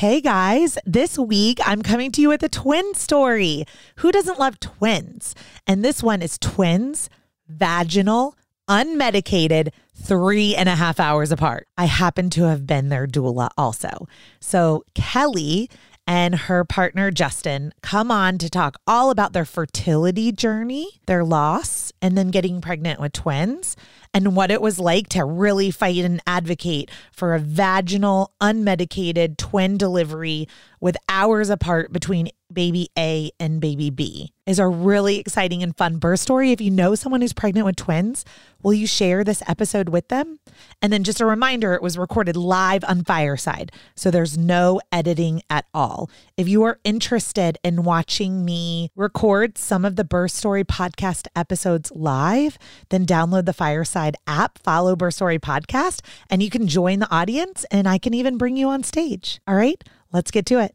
Hey guys, this week I'm coming to you with a twin story. Who doesn't love twins? And this one is twins, vaginal, unmedicated, three and a half hours apart. I happen to have been their doula also. So Kelly and her partner Justin come on to talk all about their fertility journey, their loss, and then getting pregnant with twins and what it was like to really fight and advocate for a vaginal, unmedicated twin delivery with hours apart between baby A and baby B is a really exciting and fun birth story. If you know someone who's pregnant with twins, will you share this episode with them? And then just a reminder it was recorded live on Fireside, so there's no editing at all. If you are interested in watching me record some of the birth story podcast episodes live, then download the Fireside app, follow Birth Story Podcast, and you can join the audience and I can even bring you on stage. All right, let's get to it.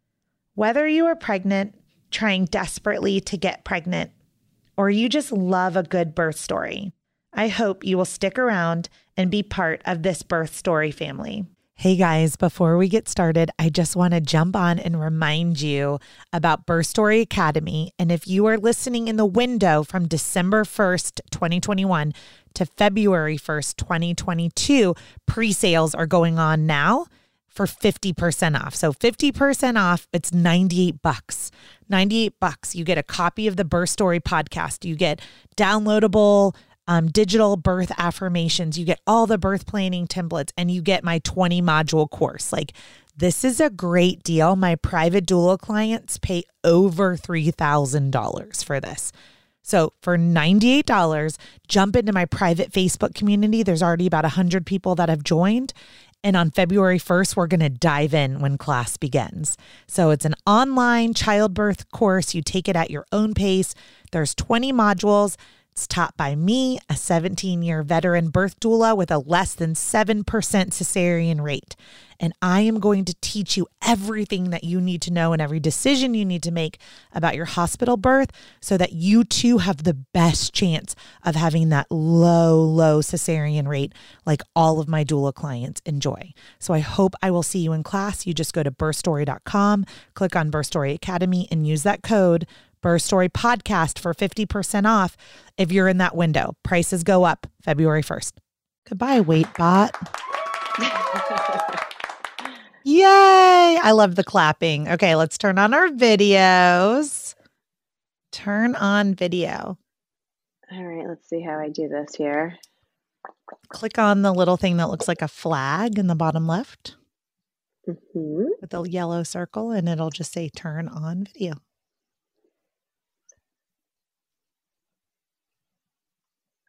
Whether you are pregnant, trying desperately to get pregnant, or you just love a good birth story, I hope you will stick around and be part of this birth story family. Hey guys, before we get started, I just want to jump on and remind you about Birth Story Academy. And if you are listening in the window from December 1st, 2021 to February 1st, 2022, pre sales are going on now for 50% off. So 50% off, it's 98 bucks. 98 bucks. You get a copy of the Birth Story podcast. You get downloadable um, digital birth affirmations. You get all the birth planning templates and you get my 20 module course. Like, this is a great deal. My private doula clients pay over $3,000 for this. So for $98, jump into my private Facebook community. There's already about 100 people that have joined. And on February 1st, we're going to dive in when class begins. So it's an online childbirth course. You take it at your own pace. There's 20 modules. It's taught by me, a 17 year veteran birth doula with a less than 7% cesarean rate. And I am going to teach you everything that you need to know and every decision you need to make about your hospital birth so that you too have the best chance of having that low, low cesarean rate like all of my doula clients enjoy. So I hope I will see you in class. You just go to birthstory.com, click on Birth Story Academy, and use that code Birth Story podcast for 50% off if you're in that window. Prices go up February 1st. Goodbye, Waitbot. Yay! I love the clapping. Okay, let's turn on our videos. Turn on video. All right, let's see how I do this here. Click on the little thing that looks like a flag in the bottom left hmm with the yellow circle, and it'll just say turn on video.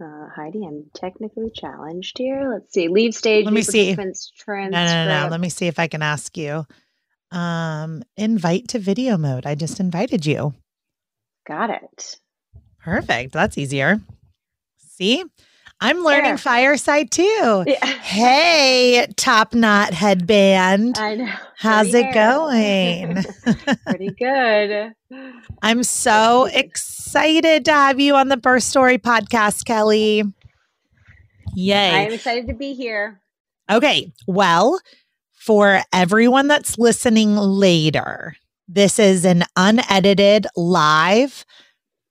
Uh, Heidi, I'm technically challenged here. Let's see. Leave stage. Let me see. no, no, no. Let me see if I can ask you. Um, invite to video mode. I just invited you. Got it. Perfect. That's easier. See, I'm learning fireside too. Yeah. Hey, top knot headband. I know. How's Pretty it going? Pretty good. I'm so excited to have you on the Birth Story podcast, Kelly. Yay. I am excited to be here. Okay. Well, for everyone that's listening later, this is an unedited live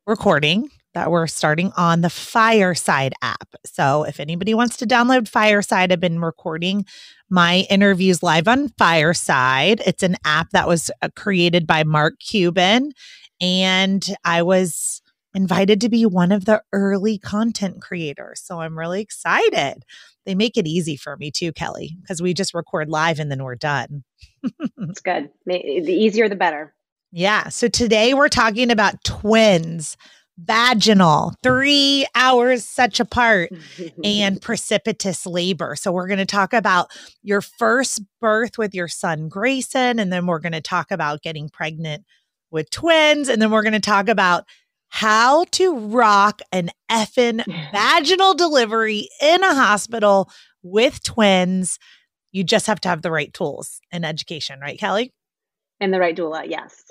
recording that we're starting on the Fireside app. So if anybody wants to download Fireside, I've been recording my interviews live on Fireside. It's an app that was uh, created by Mark Cuban. And I was invited to be one of the early content creators. So I'm really excited. They make it easy for me too, Kelly, because we just record live and then we're done. It's good. The easier, the better. Yeah. So today we're talking about twins vaginal, three hours such apart, and precipitous labor. So, we're going to talk about your first birth with your son, Grayson, and then we're going to talk about getting pregnant with twins, and then we're going to talk about how to rock an effing vaginal delivery in a hospital with twins. You just have to have the right tools and education, right, Kelly? And the right doula, yes.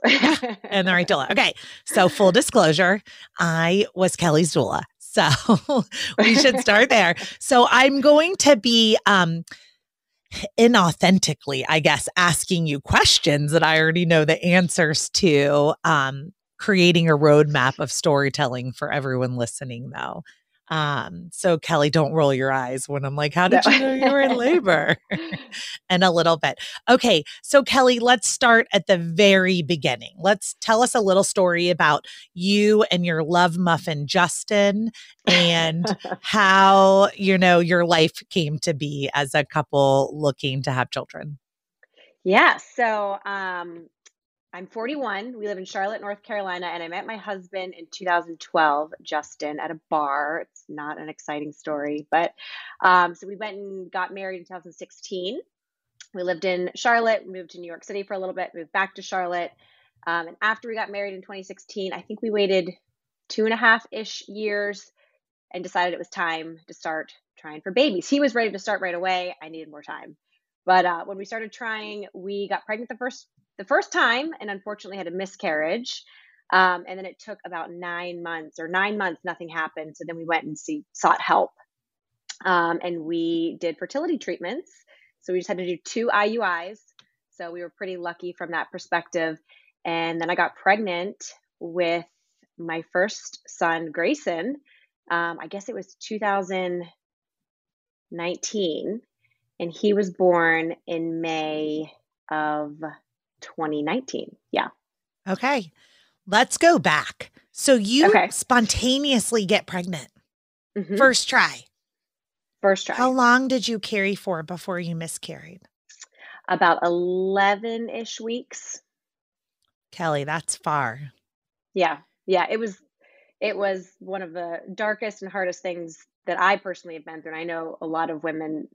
and the right doula. Okay. So, full disclosure, I was Kelly's doula. So, we should start there. So, I'm going to be um, inauthentically, I guess, asking you questions that I already know the answers to, um, creating a roadmap of storytelling for everyone listening, though. Um, so Kelly, don't roll your eyes when I'm like, how did no. you know you were in labor? and a little bit. Okay. So Kelly, let's start at the very beginning. Let's tell us a little story about you and your love muffin, Justin, and how, you know, your life came to be as a couple looking to have children. Yeah. So, um, I'm 41. We live in Charlotte, North Carolina, and I met my husband in 2012, Justin, at a bar. It's not an exciting story, but um, so we went and got married in 2016. We lived in Charlotte, moved to New York City for a little bit, moved back to Charlotte. Um, and after we got married in 2016, I think we waited two and a half ish years and decided it was time to start trying for babies. He was ready to start right away. I needed more time. But uh, when we started trying, we got pregnant the first the first time and unfortunately had a miscarriage. Um, and then it took about nine months or nine months, nothing happened. So then we went and see, sought help. Um, and we did fertility treatments. So we just had to do two IUIs. So we were pretty lucky from that perspective. And then I got pregnant with my first son, Grayson. Um, I guess it was 2019. And he was born in May of 2019. Yeah. Okay. Let's go back. So you okay. spontaneously get pregnant. Mm-hmm. First try. First try. How long did you carry for before you miscarried? About 11 ish weeks. Kelly, that's far. Yeah. Yeah. It was, it was one of the darkest and hardest things that I personally have been through. And I know a lot of women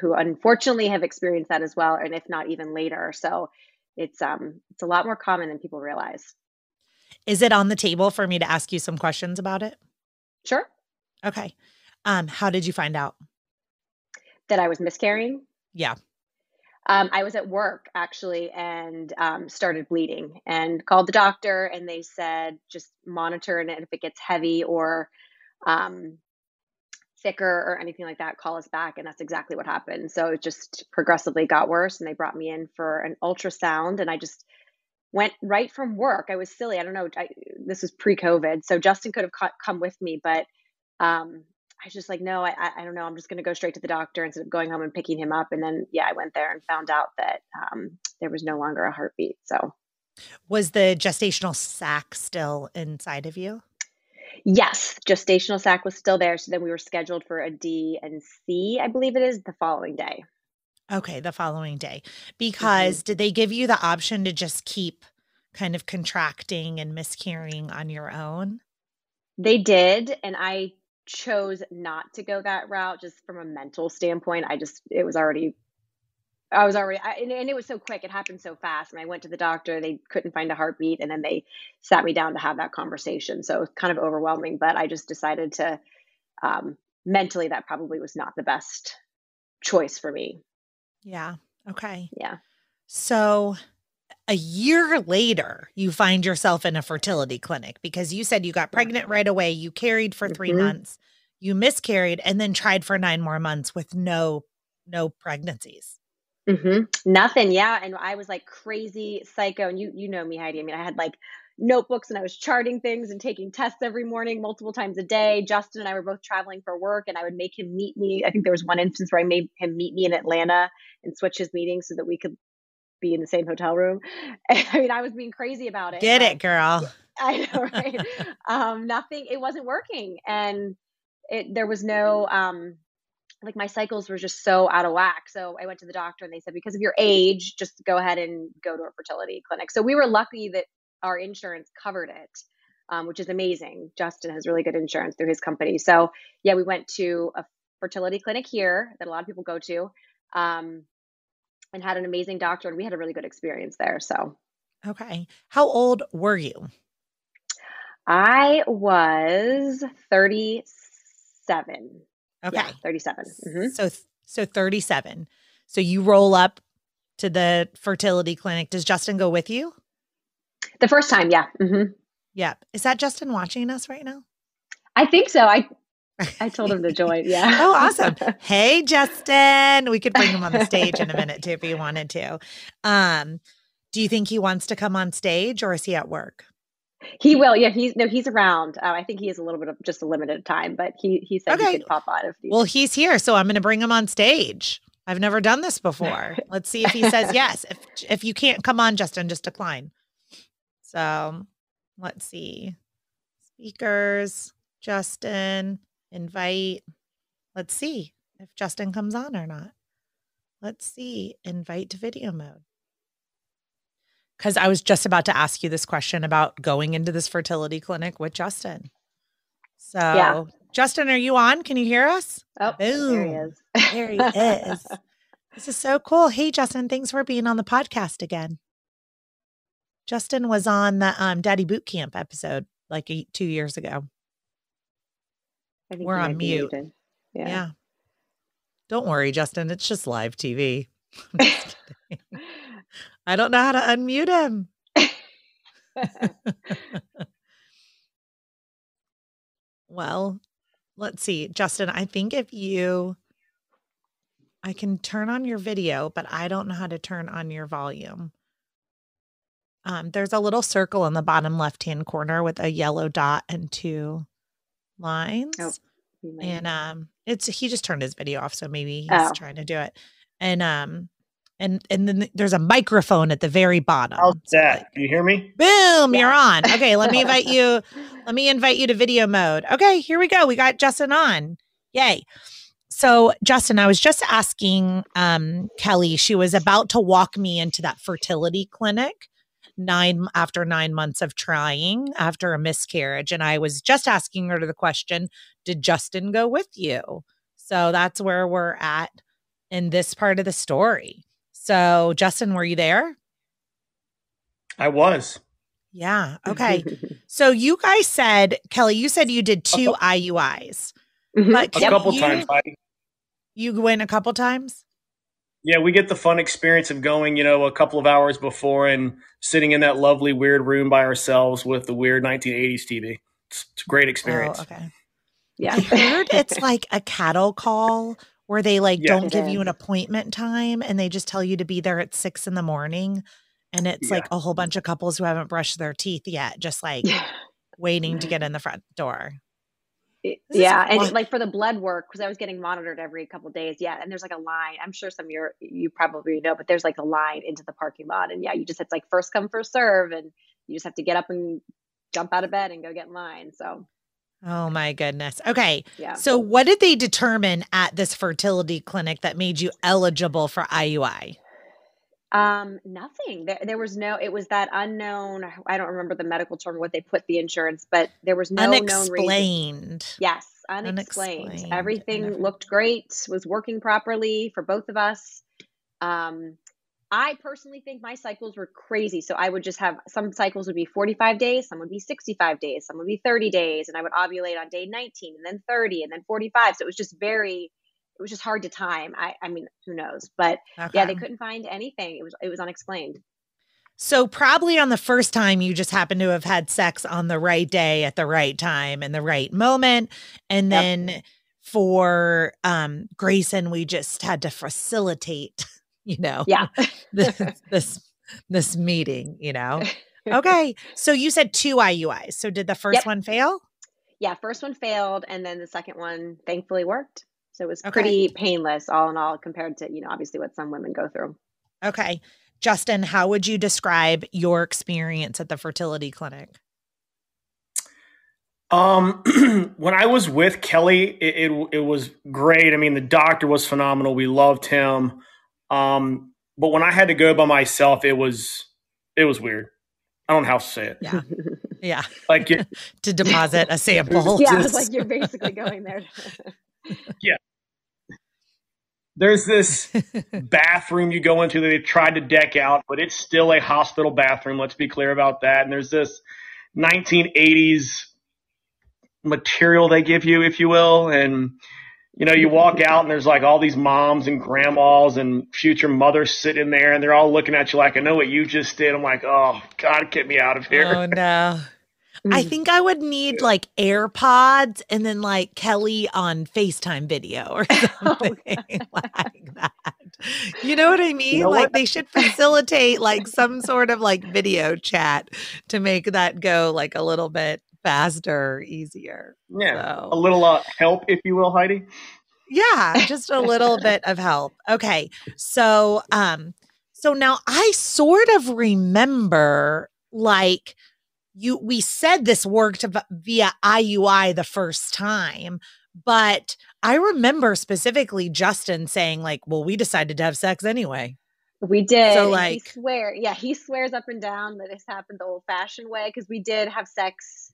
who unfortunately have experienced that as well, and if not even later. So it's um it's a lot more common than people realize. Is it on the table for me to ask you some questions about it? Sure. Okay. Um, how did you find out? That I was miscarrying? Yeah. Um, I was at work actually and um, started bleeding and called the doctor and they said just monitor and if it gets heavy or um, thicker or anything like that, call us back. And that's exactly what happened. So it just progressively got worse. And they brought me in for an ultrasound. And I just went right from work. I was silly. I don't know. I, this was pre COVID. So Justin could have co- come with me. But um, I was just like, no, I, I don't know. I'm just going to go straight to the doctor instead of going home and picking him up. And then, yeah, I went there and found out that um, there was no longer a heartbeat. So, was the gestational sac still inside of you? Yes, gestational sac was still there. So then we were scheduled for a D and C, I believe it is, the following day. Okay, the following day. Because mm-hmm. did they give you the option to just keep kind of contracting and miscarrying on your own? They did. And I chose not to go that route just from a mental standpoint. I just, it was already I was already, I, and, and, it was so quick. It happened so fast. And I went to the doctor. They couldn't find a heartbeat, and then they sat me down to have that conversation. So it was kind of overwhelming. But I just decided to, um, mentally, that probably was not the best choice for me. Yeah. Okay. Yeah. So a year later, you find yourself in a fertility clinic because you said you got pregnant right away. You carried for 3 mm-hmm. months, you miscarried, and then tried for nine more months with no no pregnancies. Mm-hmm. Nothing. Yeah. And I was like crazy psycho. And you, you know me, Heidi. I mean, I had like notebooks and I was charting things and taking tests every morning, multiple times a day. Justin and I were both traveling for work, and I would make him meet me. I think there was one instance where I made him meet me in Atlanta and switch his meetings so that we could be in the same hotel room. I mean, I was being crazy about it. Get it, girl. I know, right? um, nothing. It wasn't working, and it there was no um, like my cycles were just so out of whack. So I went to the doctor, and they said because of your age, just go ahead and go to a fertility clinic. So we were lucky that our insurance covered it. Um, which is amazing. Justin has really good insurance through his company. So, yeah, we went to a fertility clinic here that a lot of people go to. Um, and had an amazing doctor and we had a really good experience there so okay how old were you i was 37 okay yeah, 37 mm-hmm. so so 37 so you roll up to the fertility clinic does justin go with you the first time yeah mm-hmm. yeah is that justin watching us right now i think so i I told him to join. Yeah. oh, awesome. Hey, Justin. We could bring him on the stage in a minute too if he wanted to. Um, do you think he wants to come on stage or is he at work? He will. Yeah, he's no, he's around. Uh, I think he has a little bit of just a limited time, but he he said okay. he could pop on if. He well, he's here, so I'm going to bring him on stage. I've never done this before. Let's see if he says yes. If if you can't come on, Justin, just decline. So, let's see. Speakers, Justin invite. Let's see if Justin comes on or not. Let's see. Invite to video mode. Because I was just about to ask you this question about going into this fertility clinic with Justin. So, yeah. Justin, are you on? Can you hear us? Oh, Boom. there he is. there he is. This is so cool. Hey, Justin, thanks for being on the podcast again. Justin was on the um, Daddy Boot Camp episode like eight, two years ago. I think We're on mute. Yeah. yeah. Don't worry, Justin. It's just live TV. I don't know how to unmute him. well, let's see. Justin, I think if you I can turn on your video, but I don't know how to turn on your volume. Um, there's a little circle in the bottom left hand corner with a yellow dot and two lines. Oh, and um it's he just turned his video off, so maybe he's oh. trying to do it. And um and and then there's a microphone at the very bottom. How's that? Can you hear me? Boom, yeah. you're on. Okay, let me invite you. Let me invite you to video mode. Okay, here we go. We got Justin on. Yay. So, Justin, I was just asking um, Kelly, she was about to walk me into that fertility clinic nine after nine months of trying after a miscarriage. And I was just asking her the question, did Justin go with you? So that's where we're at in this part of the story. So, Justin, were you there? I was. Yeah. Okay. so you guys said, Kelly, you said you did two IUIs. Mm-hmm. But a couple you, times. I, you went a couple times? Yeah, we get the fun experience of going, you know, a couple of hours before and sitting in that lovely weird room by ourselves with the weird 1980s TV. It's, it's a great experience. Oh, okay. Yeah. I heard it's like a cattle call where they like yeah. don't give you an appointment time and they just tell you to be there at six in the morning. And it's yeah. like a whole bunch of couples who haven't brushed their teeth yet, just like waiting to get in the front door yeah and like for the blood work because i was getting monitored every couple days yeah and there's like a line i'm sure some of your you probably know but there's like a line into the parking lot and yeah you just it's like first come first serve and you just have to get up and jump out of bed and go get in line so oh my goodness okay yeah so what did they determine at this fertility clinic that made you eligible for iui um, nothing. There, there was no. It was that unknown. I don't remember the medical term what they put the insurance, but there was no unexplained. Known. Yes, unexplained. unexplained. Everything looked great. Was working properly for both of us. Um, I personally think my cycles were crazy. So I would just have some cycles would be 45 days, some would be 65 days, some would be 30 days, and I would ovulate on day 19 and then 30 and then 45. So it was just very it was just hard to time. I, I mean, who knows? But okay. yeah, they couldn't find anything. It was it was unexplained. So probably on the first time you just happened to have had sex on the right day at the right time and the right moment. And yep. then for um Grayson, we just had to facilitate, you know, yeah, this, this this meeting, you know. okay. So you said two IUIs. So did the first Yep. one fail? yeah, first one failed, and then the second one thankfully worked. So it was Okay. pretty painless, all in all, compared to you know obviously what some women go through. Okay. Justin, how would you describe your experience at the fertility clinic? Um, when I was with Kelly, it, it it was great. I mean, the doctor was phenomenal. We loved him. Um, but when I had to go by myself, it was it was weird. I don't know how to say it. Yeah. Yeah. Like it, To deposit a sample. yeah, it's like you're basically going there. Yeah. There's this bathroom you go into that they tried to deck out, but it's still a hospital bathroom. Let's be clear about that. And there's this 1980s material they give you, if you will. And, you know, you walk out and there's like all these moms and grandmas and future mothers sitting there and they're all looking at you like, I know what you just did. I'm like, oh, God, get me out of here. Oh no. I think I would need like AirPods and then like Kelly on FaceTime video or something like that. You know what I mean? know like what? they should facilitate like some sort of like video chat to make that go like a little bit faster, easier. yeah. A little uh, help, if you will, Heidi. yeah, just a little bit of help. Okay. So, um, so now I sort of remember like you, we said this worked via IUI the first time, but I remember specifically Justin saying, like, well, we decided to have sex anyway. We did. So, like- he swear, yeah, he swears up and down that this happened the old-fashioned way because we did have sex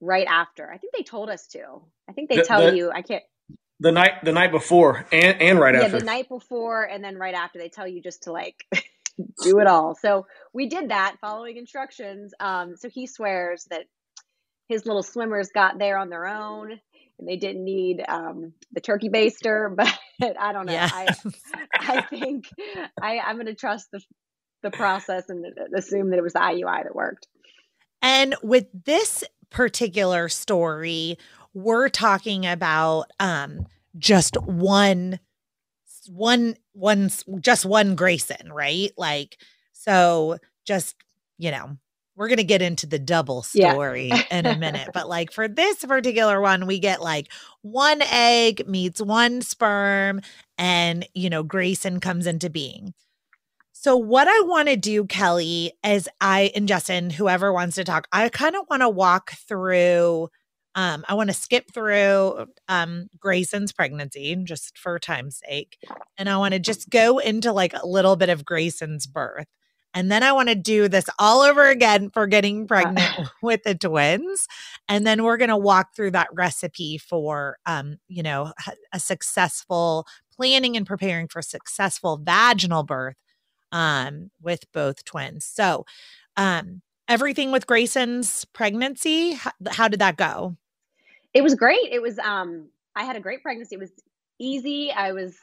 right after. I think they told us to. I think they The- tell the- you. I can't. The night, the night before and, and right after. yeah, after. the night before and then right after they tell you just to like do it all. So we did that following instructions. Um, so he swears that his little swimmers got there on their own and they didn't need um, the turkey baster. But I don't know. Yeah. I I think I, I'm going to trust the the process and assume that it was the IUI that worked. And with this particular story, we're talking about um just one one one just one Grayson, right? Like so just, you know, we're going to get into the double Yeah. story in a minute, but like for this particular one, we get like one egg meets one sperm and, you know, Grayson comes into being. So, what I want to do, Kelly, is I and Justin, whoever wants to talk, I kind of want to walk through. Um, I want to skip through um, Grayson's pregnancy just for time's sake. And I want to just go into like a little bit of Grayson's birth. And then I want to do this all over again for getting pregnant with the twins. And then we're going to walk through that recipe for, um, you know, a successful planning and preparing for successful vaginal birth um, with both twins. So, um, everything with Grayson's pregnancy, how, how did that go? It was great. It was um I had a great pregnancy. It was easy. I was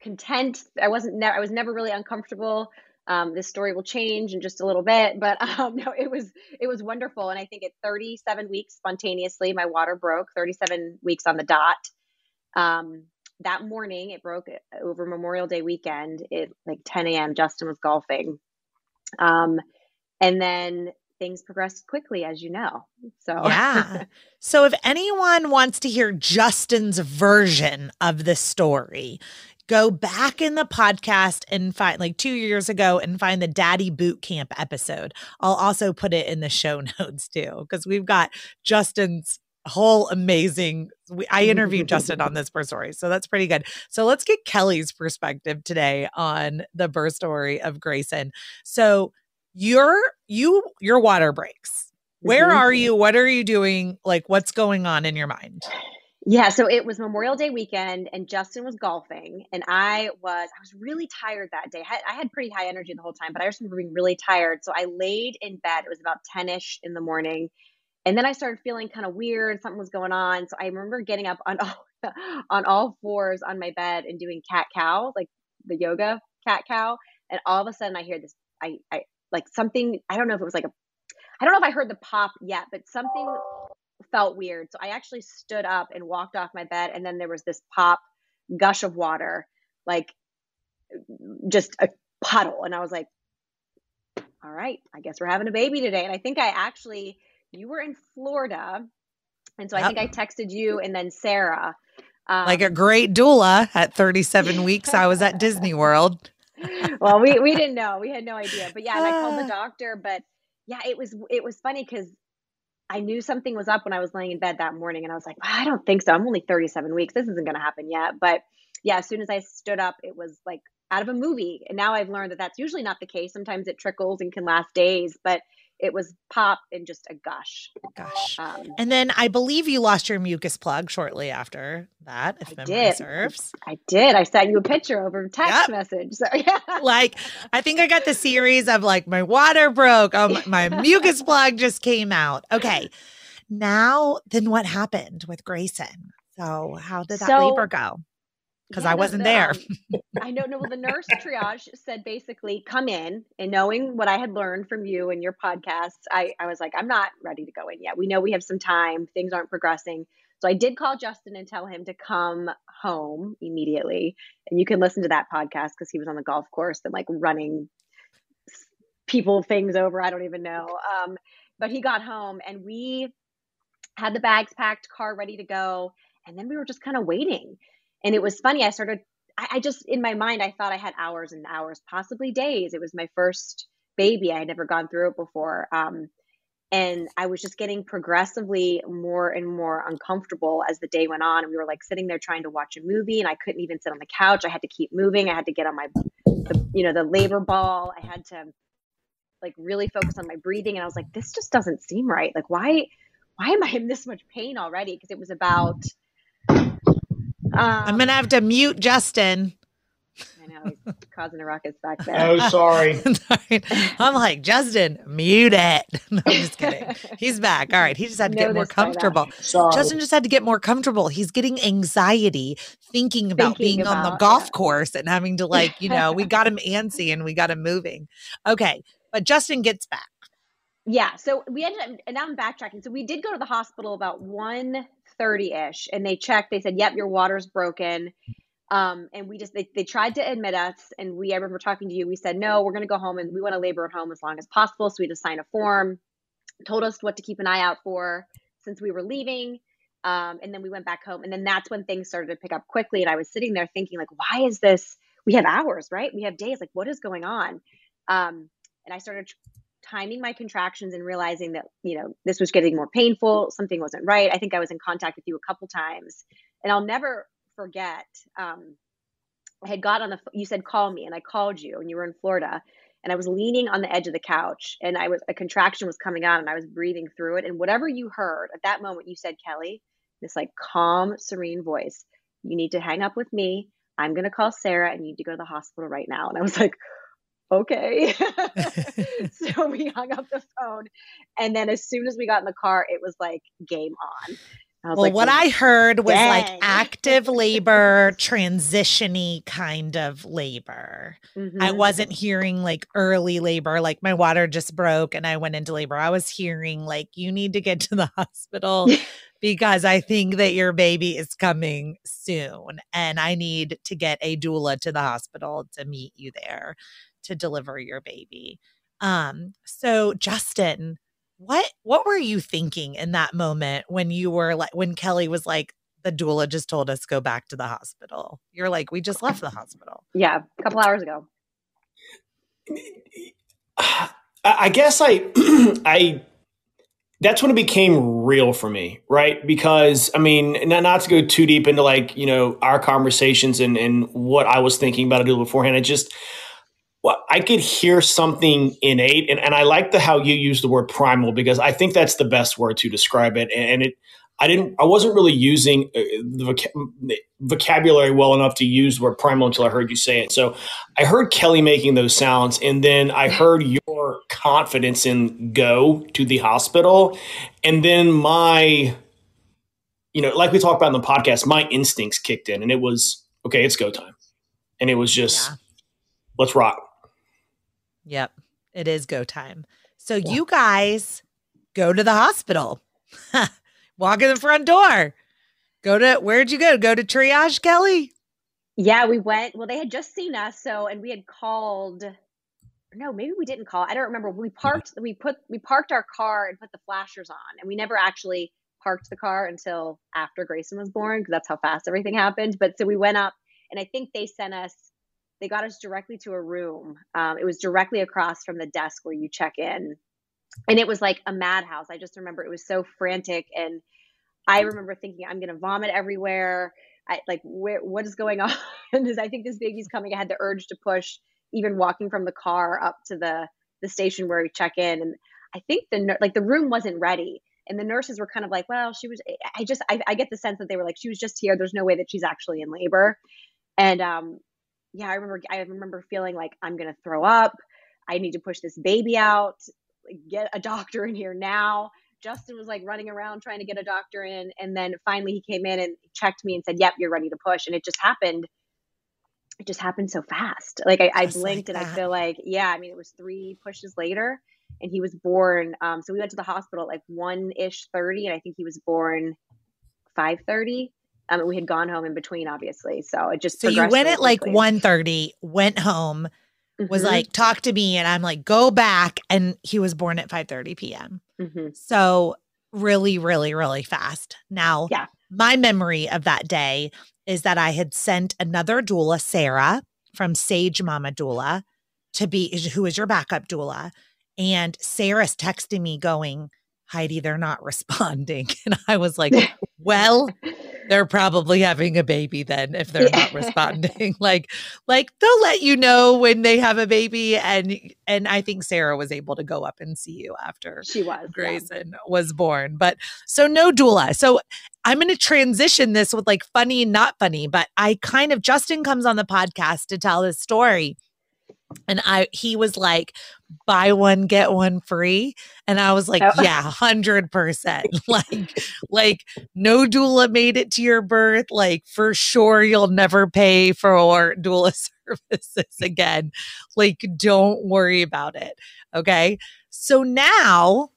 content. I wasn't never I was never really uncomfortable. Um, this story will change in just a little bit, but um, no, it was it was wonderful. And I think at 37 weeks, spontaneously, my water broke. 37 weeks on the dot. Um, that morning, it broke uh, over Memorial Day weekend. It like 10 a.m., Justin was golfing, um, and then things progressed quickly, as you know. So Yeah. so, if anyone wants to hear Justin's version of the story, go back in the podcast and find like two years ago and find the Daddy Boot Camp episode. I'll also put it in the show notes too, because we've got Justin's whole amazing. We, I interviewed Justin on this birth story, so that's pretty good. So let's get Kelly's perspective today on the birth story of Grayson. So your you your water breaks. Where Mhm. are you? What are you doing? Like, what's going on in your mind? Yeah, so it was Memorial Day weekend, and Justin was golfing, and I was I was really tired that day. I had, I had pretty high energy the whole time, but I just remember being really tired. So I laid in bed. It was about ten ish in the morning, and then I started feeling kind of weird. Something was going on. So I remember getting up on all on all fours on my bed and doing cat cow, like the yoga cat cow, and all of a sudden I hear this. I I like something. I don't know if it was like a. I don't know if I heard the pop yet, but something felt weird. So I actually stood up and walked off my bed, and then there was this pop gush of water, like just a puddle. And I was like, all right, I guess we're having a baby today. And I think I actually, you were in Florida. And so yep. I think I texted you and then Sarah. Um, like a great doula at 37 weeks, I was at Disney World. well, we, we didn't know. We had no idea. But yeah, and I called the doctor. But yeah, it was it was funny because I knew something was up when I was laying in bed that morning, and I was like, well, I don't think so. I'm only 37 weeks. This isn't going to happen yet. But yeah, as soon as I stood up, it was like out of a movie. And now I've learned that that's usually not the case. Sometimes it trickles and can last days, but it was pop and just a gush. Gosh. Um, and then I believe you lost your mucus plug shortly after that, if I memory did. serves. I did. I sent you a picture over text yep. message. So yeah. Like I think I got the series of like my water broke. Um, my mucus plug just came out. Okay. Now then what happened with Grayson? So how did that so, labor go? Because yeah, I wasn't the, there. Um, I know. No, well, the nurse triage said basically come in, and knowing what I had learned from you and your podcasts, I, I was like, I'm not ready to go in yet. We know we have some time. Things aren't progressing. So I did call Justin and tell him to come home immediately. And you can listen to that podcast because he was on the golf course and like running people things over. I don't even know. Um, but he got home and we had the bags packed, car ready to go. And then we were just kind of waiting and it was funny. I started, I, I just, in my mind, I thought I had hours and hours, possibly days. It was my first baby. I had never gone through it before. Um, and I was just getting progressively more and more uncomfortable as the day went on. And we were like sitting there trying to watch a movie, and I couldn't even sit on the couch. I had to keep moving. I had to get on my, the, you know, the labor ball. I had to like really focus on my breathing. And I was like, this just doesn't seem right. Like, why, why am I in this much pain already? Because it was about I'm gonna have to mute Justin. I know he's causing a ruckus back there. Oh, sorry. I'm like Justin, mute it. No, I'm just kidding. He's back. All right, he just had to get more comfortable. Justin just had to get more comfortable. He's getting anxiety thinking about thinking being about, on the golf yeah. course and having to like, you know, we got him antsy and we got him moving. Okay, but Justin gets back. Yeah, so we ended up, and now I'm backtracking. So we did go to the hospital about one 30 ish and they checked they said yep your water's broken. Um, and we just they, they tried to admit us and we i remember talking to you we said no we're going to go home and we want to labor at home as long as possible. So we just signed a form told us what to keep an eye out for since we were leaving um, and then we went back home. And then that's when things started to pick up quickly and i was sitting there thinking like why is this we have hours right? We have days like what is going on? Um, and i started timing my contractions and realizing that you know this was getting more painful something wasn't right. I think i was in contact with you a couple times. And i'll never forget um, i had got on the you said call me and i called you and you were in florida and i was leaning on the edge of the couch and i was a contraction was coming on and i was breathing through it and whatever you heard at that moment you said kelly this like calm serene voice you need to hang up with me. I'm going to call sarah and you need to go to the hospital right now. And i was like okay. so we hung up the phone. And then as soon as we got in the car, it was like game on. well, like, what I heard was dang. like active labor, transitiony kind of labor. Mm-hmm. I wasn't hearing like early labor, like my water just broke and I went into labor. I was hearing like you need to get to the hospital because I think that your baby is coming soon and I need to get a doula to the hospital to meet you there to deliver your baby. Um, so Justin, what what were you thinking in that moment when you were like when Kelly was like, the doula just told us go back to the hospital? You're like, we just left the hospital. Yeah, a couple hours ago. I guess I I that's when it became real for me, right? Because I mean, not, not to go too deep into like, you know, our conversations and, and what I was thinking about a doula beforehand. I just well, I could hear something innate, and, and I like the how you use the word primal because I think that's the best word to describe it. And it, I didn't, I wasn't really using uh, the vocabulary well enough to use the word primal until I heard you say it. So I heard Kelly making those sounds, and then I heard your confidence in go to the hospital, and then my, you know, like we talked about in the podcast, my instincts kicked in, and it was okay, it's go time, and it was just. Yeah. Let's rock. Yep. It is go time. So yeah. you guys go to the hospital. Walk in the front door. Go to where'd you go? Go to triage, Kelly? Yeah, we went. Well, they had just seen us, so and we had called no, maybe we didn't call. I don't remember. We mm-hmm. parked. We put we parked our car and put the flashers on, and we never actually parked the car until after Grayson was born because that's how fast everything happened. But so we went up, and I think they sent us. They got us directly to a room. Um, it was directly across from the desk where you check in, and it was like a madhouse. I just remember it was so frantic, and I remember thinking, I'm going to vomit everywhere. I like, where, what is going on? Because I think this baby's coming. I had the urge to push even walking from the car up to the the station where we check in and i think the like the room wasn't ready and the nurses were kind of like well she was i just I, I, get the sense that they were like she was just here there's no way that she's actually in labor and um yeah i remember i remember feeling like i'm gonna throw up i need to push this baby out get a doctor in here now justin was like running around trying to get a doctor in and then finally he came in and checked me and said yep you're ready to push and it just happened it just happened so fast. Like I, I blinked like and I feel like, yeah, I mean, it was three pushes later and he was born. Um, so we went to the hospital at like one ish 30 and I think he was born 530. Um, and we had gone home in between, obviously. So it just, so you went at like 1.30, went home, was mm-hmm. like, talk to me. And I'm like, go back. And he was born at 5.30 p.m. Mm-hmm. So really, really, really fast. Now, yeah. my memory of that day is that I had sent another doula, Sarah from Sage Mama Doula, to be who is your backup doula. And Sarah's texting me going, Heidi, they're not responding. And I was like, well, they're probably having a baby then if they're yeah. not responding. like, like they'll let you know when they have a baby. And and I think Sarah was able to go up and see you after she was Grayson yeah. was born. But so no doula. So I'm going to transition this with like funny, not funny, but I kind of Justin comes on the podcast to tell his story and I he was like buy one get one free and I was like oh. yeah 100% like like no doula made it to your birth like for sure you'll never pay for doula services again. Like don't worry about it. Okay? So now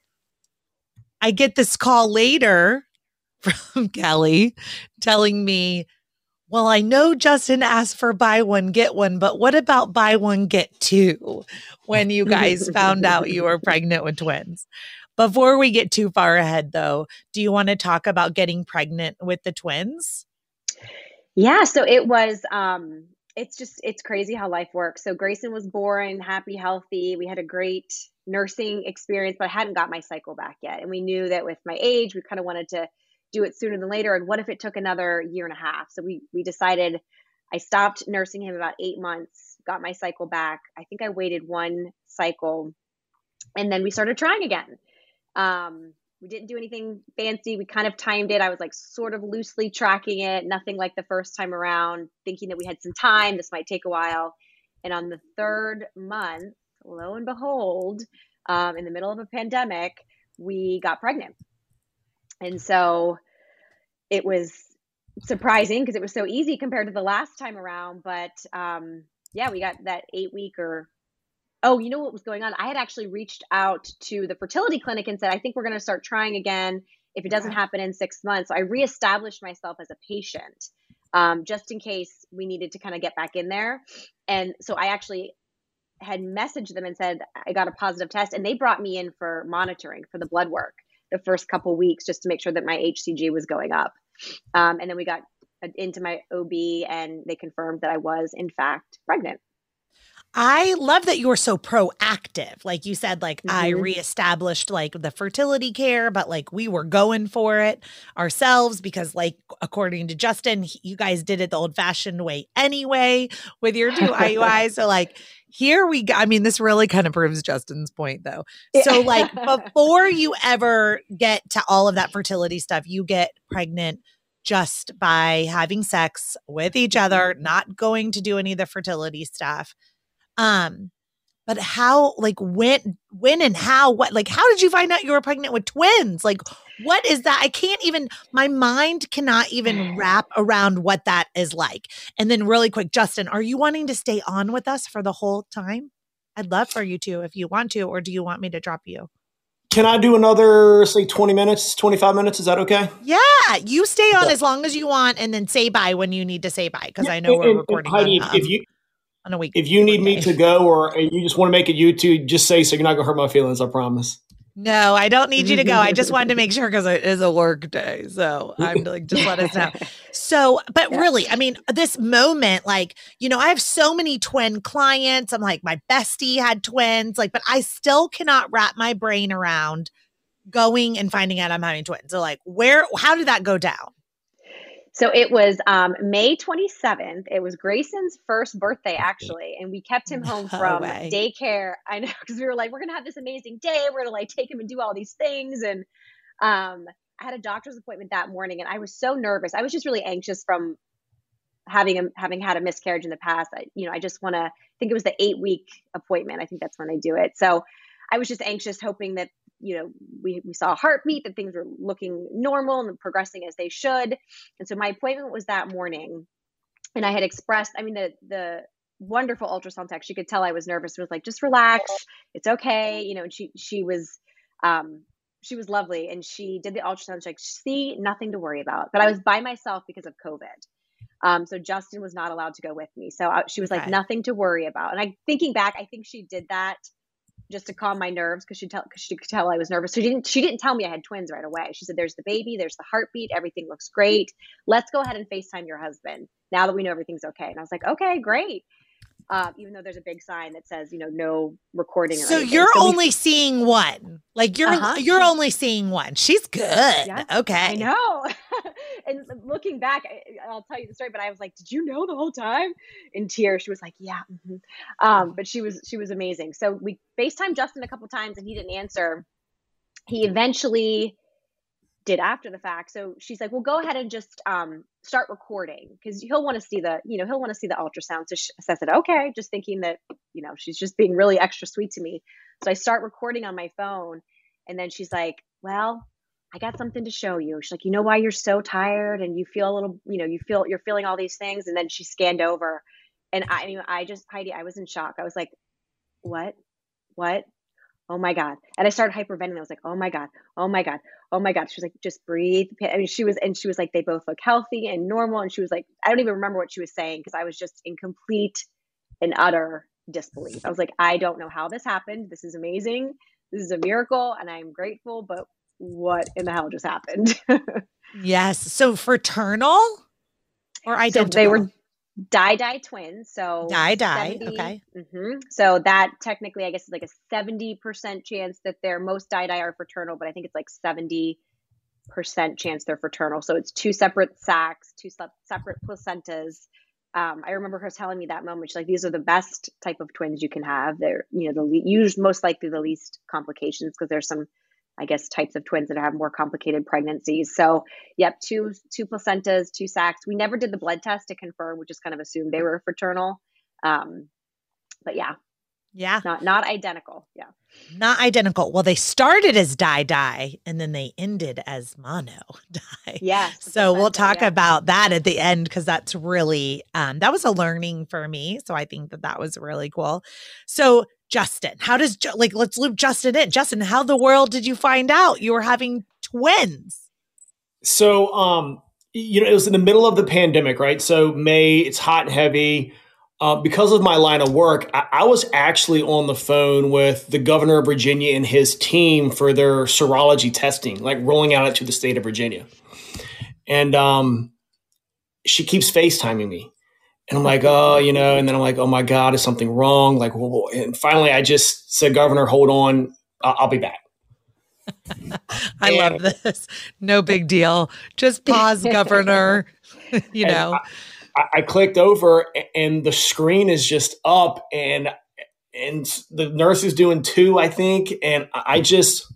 I get this call later from Kelly telling me well, I know Justin asked for buy one, get one, but what about buy one, get two when you guys found out you were pregnant with twins? Before we get too far ahead, though, do you want to talk about getting pregnant with the twins? Yeah, so it was um it's just it's crazy how life works. So Grayson was born happy, healthy. We had a great nursing experience, but I hadn't got my cycle back yet. And we knew that with my age, we kind of wanted to do it sooner than later and what if it took another year and a half? So we we decided i stopped nursing him about eight months got my cycle back. I think i waited one cycle and then we started trying again. Um, we didn't do anything fancy. We kind of timed it. I was like sort of loosely tracking it nothing like the first time around thinking that we had some time. This might take a while. And on the third month lo and behold um, in the middle of a pandemic we got pregnant. And so it was surprising because it was so easy compared to the last time around. But um, yeah, we got that eight week or oh, you know what was going on? I had actually reached out to the fertility clinic and said, I think we're going to start trying again if it doesn't happen in six months. So I reestablished myself as a patient um, just in case we needed to kind of get back in there. And so I actually had messaged them and said, I got a positive test, and they brought me in for monitoring for the blood work the first couple weeks just to make sure that my HCG was going up. Um, and then we got into my OB and they confirmed that I was, in fact, pregnant. I love that you were so proactive. Like you said, like mm-hmm. I reestablished like the fertility care, but like we were going for it ourselves because, like, according to Justin, you guys did it the old fashioned way anyway with your two IUIs. So, like, here we go. I mean, this really kind of proves Justin's point, though. So, like, before you ever get to all of that fertility stuff, you get pregnant just by having sex with each other, mm-hmm. not going to do any of the fertility stuff. Um, but how, like, when, when and how, what, like, how did you find out you were pregnant with twins? Like, what is that? I can't even, my mind cannot even wrap around what that is like. And then, really quick, Justin, are you wanting to stay on with us for the whole time? I'd love for you to if you want to, or do you want me to drop you? Can I do another, say, 20 minutes, 25 minutes? Is that okay? Yeah. You stay on yeah. as long as you want and then say bye when you need to say bye because I know we're recording. Heidi, if, if, you on a week. If you need me to go or you just want to make a YouTube, just say so. You're not gonna hurt my feelings. I promise. No, I don't need you to go. I just wanted to make sure because it is a work day. So I'm like, just let us know. So, but yeah. really, I mean, this moment, like, you know, I have so many twin clients. I'm like, my bestie had twins, like, but I still cannot wrap my brain around going and finding out I'm having twins. So, like, where, how did that go down? So it was um, May 27th. It was Grayson's first birthday, actually. And we kept him home no from way. daycare. I know, because we were like, we're going to have this amazing day. We're going to like take him and do all these things. And um, I had a doctor's appointment that morning and I was so nervous. I was just really anxious from having a, having had a miscarriage in the past. I, you know, I just want to, I think it was the eight week appointment. I think that's when I do it. So I was just anxious, hoping that you know we, we saw a heartbeat that things were looking normal and progressing as they should and so my appointment was that morning and i had expressed i mean the the wonderful ultrasound tech she could tell i was nervous was like just relax it's okay you know and she she was um she was lovely and she did the ultrasound she's like see nothing to worry about but i was by myself because of covid um, so Justin was not allowed to go with me. So I, she was okay. like, nothing to worry about. And I thinking back, I think she did that just to calm my nerves because she tell because she could tell I was nervous. So she didn't she didn't tell me I had twins right away. She said, "There's the baby, there's the heartbeat, everything looks great. Let's go ahead and Facetime your husband now that we know everything's okay." And I was like, "Okay, great." Uh, even though there's a big sign that says you know no recording. So you're so only we, seeing one. Like you're uh-huh. you're only seeing one. She's good. Yes, okay, I know. and looking back, I, will tell you the story. But I was like, "Did you know the whole time?" In tears, she was like, "Yeah." Mm-hmm. Um, but she was she was amazing. So we Facetime Justin a couple times, and he didn't answer. He eventually did after the fact. So she's like, well, go ahead and just um, start recording because he'll want to see the, you know, he'll want to see the ultrasound. So I said, okay, just thinking that, you know, she's just being really extra sweet to me. So I start recording on my phone. And then she's like, well, I got something to show you. She's like, you know why you're so tired and you feel a little, you know, you feel, you're feeling all these things. And then she scanned over. And I, I mean, I just, Heidi, I was in shock. I was like, what? What? Oh my god. And i started hyperventilating. I was like oh my god oh my god oh my god. She was like just breathe. I mean she was and she was like they both look healthy and normal. And she was like i don't even remember what she was saying because i was just in complete and utter disbelief. I was like i don't know how this happened. This is amazing. This is a miracle and i'm grateful but what in the hell just happened? Yes. So fraternal or identical so they were di di twins. So di di. okay. Mm-hmm. So that technically, I guess, is like a seventy percent chance that they're most di di are fraternal, but I think it's like seventy percent chance they're fraternal. So it's two separate sacs, two separate placentas. Um, I remember her telling me that moment. She's like, "These are the best type of twins you can have. They're, you know, the le- usually most likely the least complications because there's some I guess types of twins that have more complicated pregnancies. So, yep, two two placentas, two sacs. We never did the blood test to confirm. We just kind of assumed they were fraternal. Um, but yeah, yeah, not not identical. Yeah, not identical. Well, they started as di di, and then they ended as mono di. Yeah. So we'll talk yeah. about that at the end because that's really um, that was a learning for me. So I think that that was really cool. So Justin? How does like let's loop Justin in. Justin, how the world did you find out you were having twins? So, um, you know, it was in the middle of the pandemic, right? So May, it's hot and heavy. Uh, because of my line of work, I, I, was actually on the phone with the governor of Virginia and his team for their serology testing, like rolling out it to the state of Virginia. And um, she keeps FaceTiming me. And I'm like, oh, you know, and then I'm like, oh my God, is something wrong? Like, well, and finally I just said, Governor, hold on, I'll, I'll be back. I and, love this. No big deal. Just pause, Governor. you know, I, I, clicked over and the screen is just up and and the nurse is doing two, I think. And I just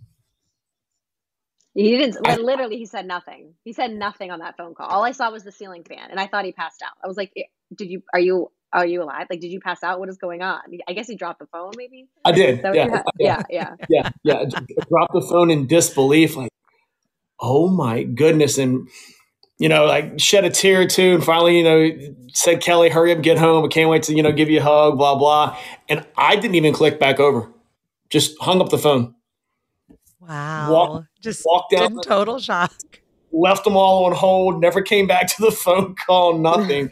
he didn't I, literally he said nothing. He said nothing on that phone call. All I saw was the ceiling fan and I thought he passed out. I was like, did you are you are you alive? Like, did you pass out? What is going on? I guess he dropped the phone, maybe. I did. Yeah. yeah. yeah, yeah, yeah, yeah. Dropped the phone in disbelief, like, oh my goodness, and you know, like shed a tear or two, and finally, you know, said, Kelly, hurry up, get home. I can't wait to you know give you a hug, blah blah. And I didn't even click back over, just hung up the phone. Wow, walked, just walked out, in total shock. Left them all on hold. Never came back to the phone call. Nothing.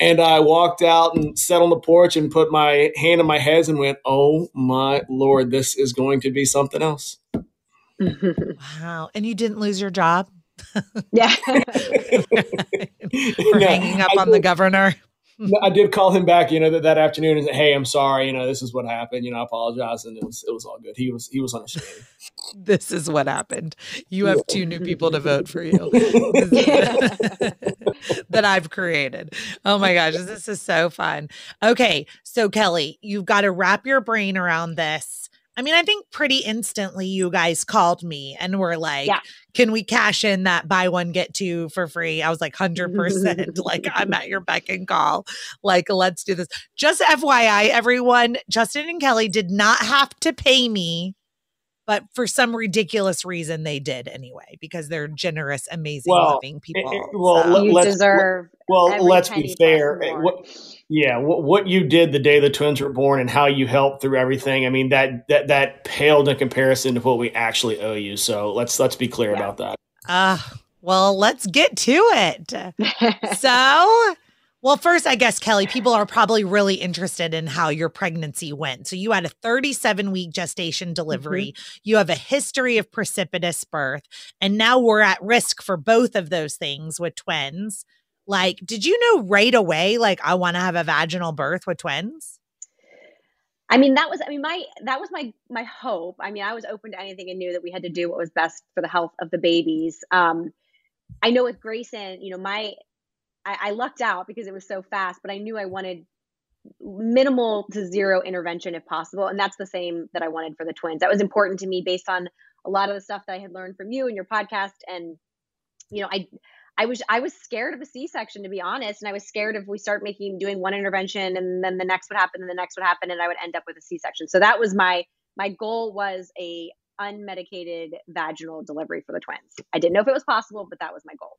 And I walked out and sat on the porch and put my hand on my head and went, "Oh my lord, this is going to be something else." wow! And you didn't lose your job? yeah. For hanging up I on did, the governor. I did call him back, you know, that, that afternoon and said, "Hey, I'm sorry. You know, this is what happened. You know, I apologize." And it was it was all good. He was he was understanding. this is what happened. You have two new people to vote for you that I've created. Oh my gosh, this is so fun. Okay, so Kelly, you've got to wrap your brain around this I mean, I think pretty instantly you guys called me and were like, yeah. can we cash in that buy one, get two for free? I was like, 100%. like, I'm at your beck and call. Like, let's do this. Just FYI, everyone, Justin and Kelly did not have to pay me, but for some ridiculous reason, they did anyway, because they're generous, amazing, well, loving eh, eh, people. It, well, so. you deserve. Well, let's be fair. Eh, what, yeah, what, what you did the day the twins were born and how you helped through everything. I mean that that that paled in comparison to what we actually owe you. So let's let's be clear yeah. about that. Uh well, let's get to it. so, well, first, I guess Kelly, people are probably really interested in how your pregnancy went. So you had a 37 week gestation delivery. Mm-hmm. You have a history of precipitous birth, and now we're at risk for both of those things with twins. Like, did you know right away, like, I want to have a vaginal birth with twins? I mean, that was, I mean, my, that was my, my hope. I mean, I was open to anything and knew that we had to do what was best for the health of the babies. Um, I know with Grayson, you know, my, I, I lucked out because it was so fast, but I knew I wanted minimal to zero intervention if possible. And that's the same that I wanted for the twins. That was important to me based on a lot of the stuff that I had learned from you and your podcast. And, you know, I, I was I was scared of a C-section to be honest, and I was scared if we start making doing one intervention and then the next would happen and the next would happen and I would end up with a C-section. So that was my my goal was a unmedicated vaginal delivery for the twins. I didn't know if it was possible, but that was my goal.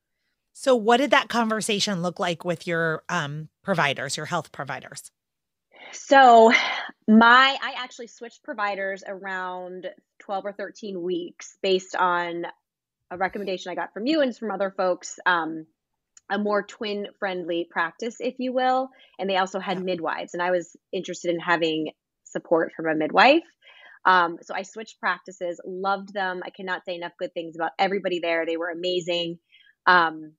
So what did that conversation look like with your um, providers, your health providers? So my I actually switched providers around 12 or 13 weeks based on a recommendation I got from you and from other folks, um, a more twin friendly practice, if you will. And they also had midwives, and I was interested in having support from a midwife. Um, so I switched practices, loved them. I cannot say enough good things about everybody there. They were amazing. Um,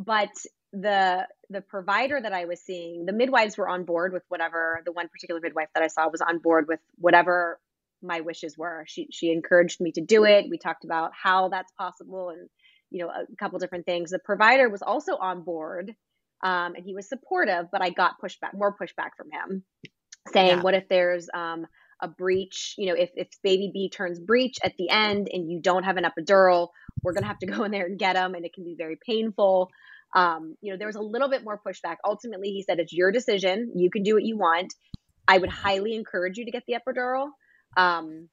but the the provider that I was seeing, the midwives were on board with whatever the one particular midwife that I saw was on board with whatever my wishes were. She she encouraged me to do it. We talked about how that's possible and you know a couple different things. The provider was also on board um, and he was supportive, but I got pushback, more pushback from him, saying, yeah. "What if there's um, a breech, You know, if if baby B turns breech at the end and you don't have an epidural, we're gonna have to go in there and get him, and it can be very painful." Um, you know, there was a little bit more pushback. Ultimately, he said, "It's your decision. You can do what you want." I would highly encourage you to get the epidural. Um,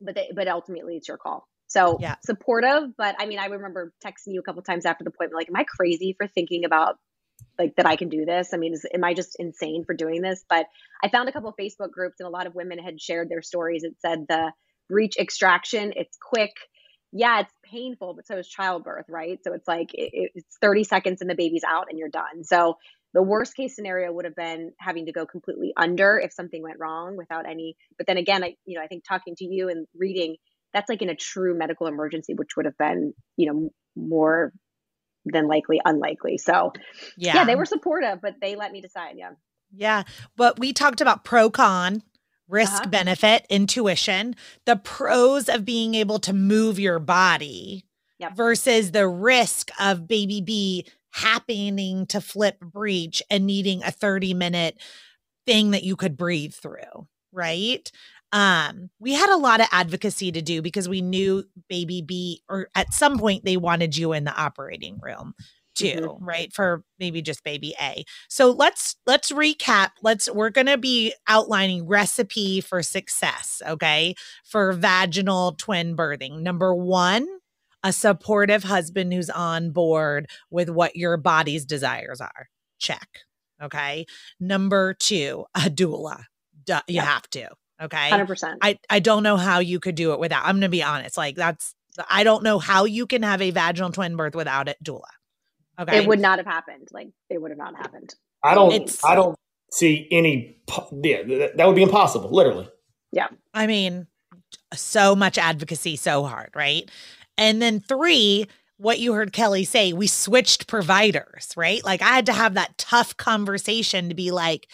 but they, but ultimately it's your call. So yeah. supportive, but I mean, I remember texting you a couple times after the appointment, like, am I crazy for thinking about like that I can do this? I mean, is, am I just insane for doing this? But I found a couple Facebook groups and a lot of women had shared their stories. It said the breech extraction, it's quick. Yeah, it's painful, but so is childbirth, right? So it's like it, it's 30 seconds and the baby's out and you're done. So the worst case scenario would have been having to go completely under if something went wrong without any but then again i you know i think talking to you and reading that's like in a true medical emergency which would have been you know more than likely unlikely so yeah, yeah they were supportive but they let me decide yeah yeah but we talked about pro con risk uh-huh. benefit intuition the pros of being able to move your body yep. versus the risk of baby b happening to flip breech and needing a 30 minute thing that you could breathe through, right? Um, we had a lot of advocacy to do because we knew baby B or at some point they wanted you in the operating room too, mm-hmm. right? For maybe just baby A. So let's let's recap. Let's we're going to be outlining recipe for success, okay? For vaginal twin birthing. Number 1, a supportive husband who's on board with what your body's desires are. Check. Okay. Number two, a doula. Duh, you have to. Okay. 100%. I, I don't know how you could do it without. I'm going to be honest. Like, that's, I don't know how you can have a vaginal twin birth without it, doula. Okay. It would not have happened. Like it would have not happened. I don't it's, I don't see any yeah, that would be impossible, literally. Yeah. I mean, so much advocacy so hard, right? And then 3, what you heard Kelly say, we switched providers, right? Like I had to have that tough conversation to be like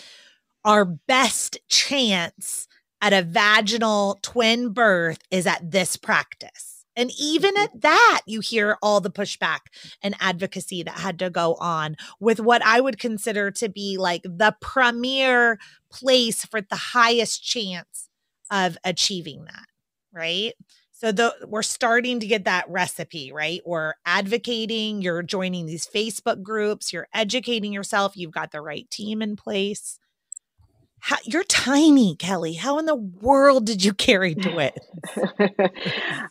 our best chance at a vaginal twin birth is at this practice and even mm-hmm. at that, you hear all the pushback and advocacy that had to go on with what I would consider to be like the premier place for the highest chance of achieving that. Right. So the, we're starting to get that recipe, right? We're advocating, you're joining these Facebook groups, you're educating yourself, you've got the right team in place. How, you're tiny, Kelly. How in the world did you carry twins?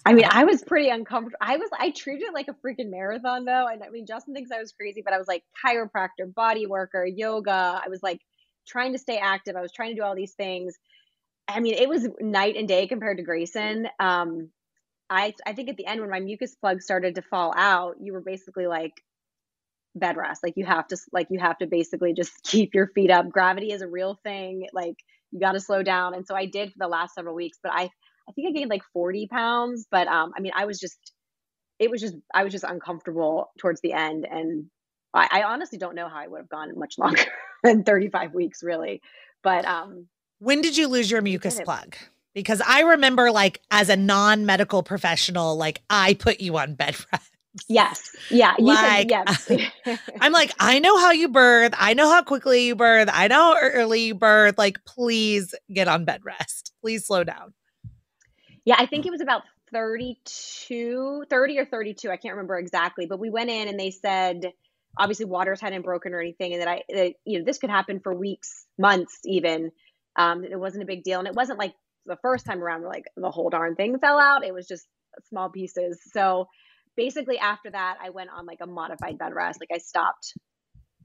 I mean, I was pretty uncomfortable. I was, I treated it like a freaking marathon though. And I mean, Justin thinks I was crazy, but I was like chiropractor, body worker, yoga. I was like trying to stay active. I was trying to do all these things. I mean, it was night and day compared to Grayson. Um, I, I think at the end when my mucus plug started to fall out, you were basically like, bed rest. Like you have to like you have to basically just keep your feet up. Gravity is a real thing. Like you got to slow down. And so I did for the last several weeks, but I I think I gained like 40 pounds, but um I mean I was just it was just I was just uncomfortable towards the end and I, I honestly don't know how I would have gone much longer than 35 weeks really. But um when did you lose your mucus plug? Because I remember like as a non-medical professional like I put you on bed rest. Yes. Yeah. You like, said yes. I'm like, I know how you birth. I know how quickly you birth. I know how early you birth. Like, please get on bed rest. Please slow down. Yeah. I think it was about 32, 30 or 32. I can't remember exactly, but we went in and they said, obviously waters hadn't broken or anything. And that I, that, you know, this could happen for weeks, months, even. Um, it wasn't a big deal. And it wasn't like the first time around like the whole darn thing fell out. It was just small pieces. So, basically after that i went on like a modified bed rest like i stopped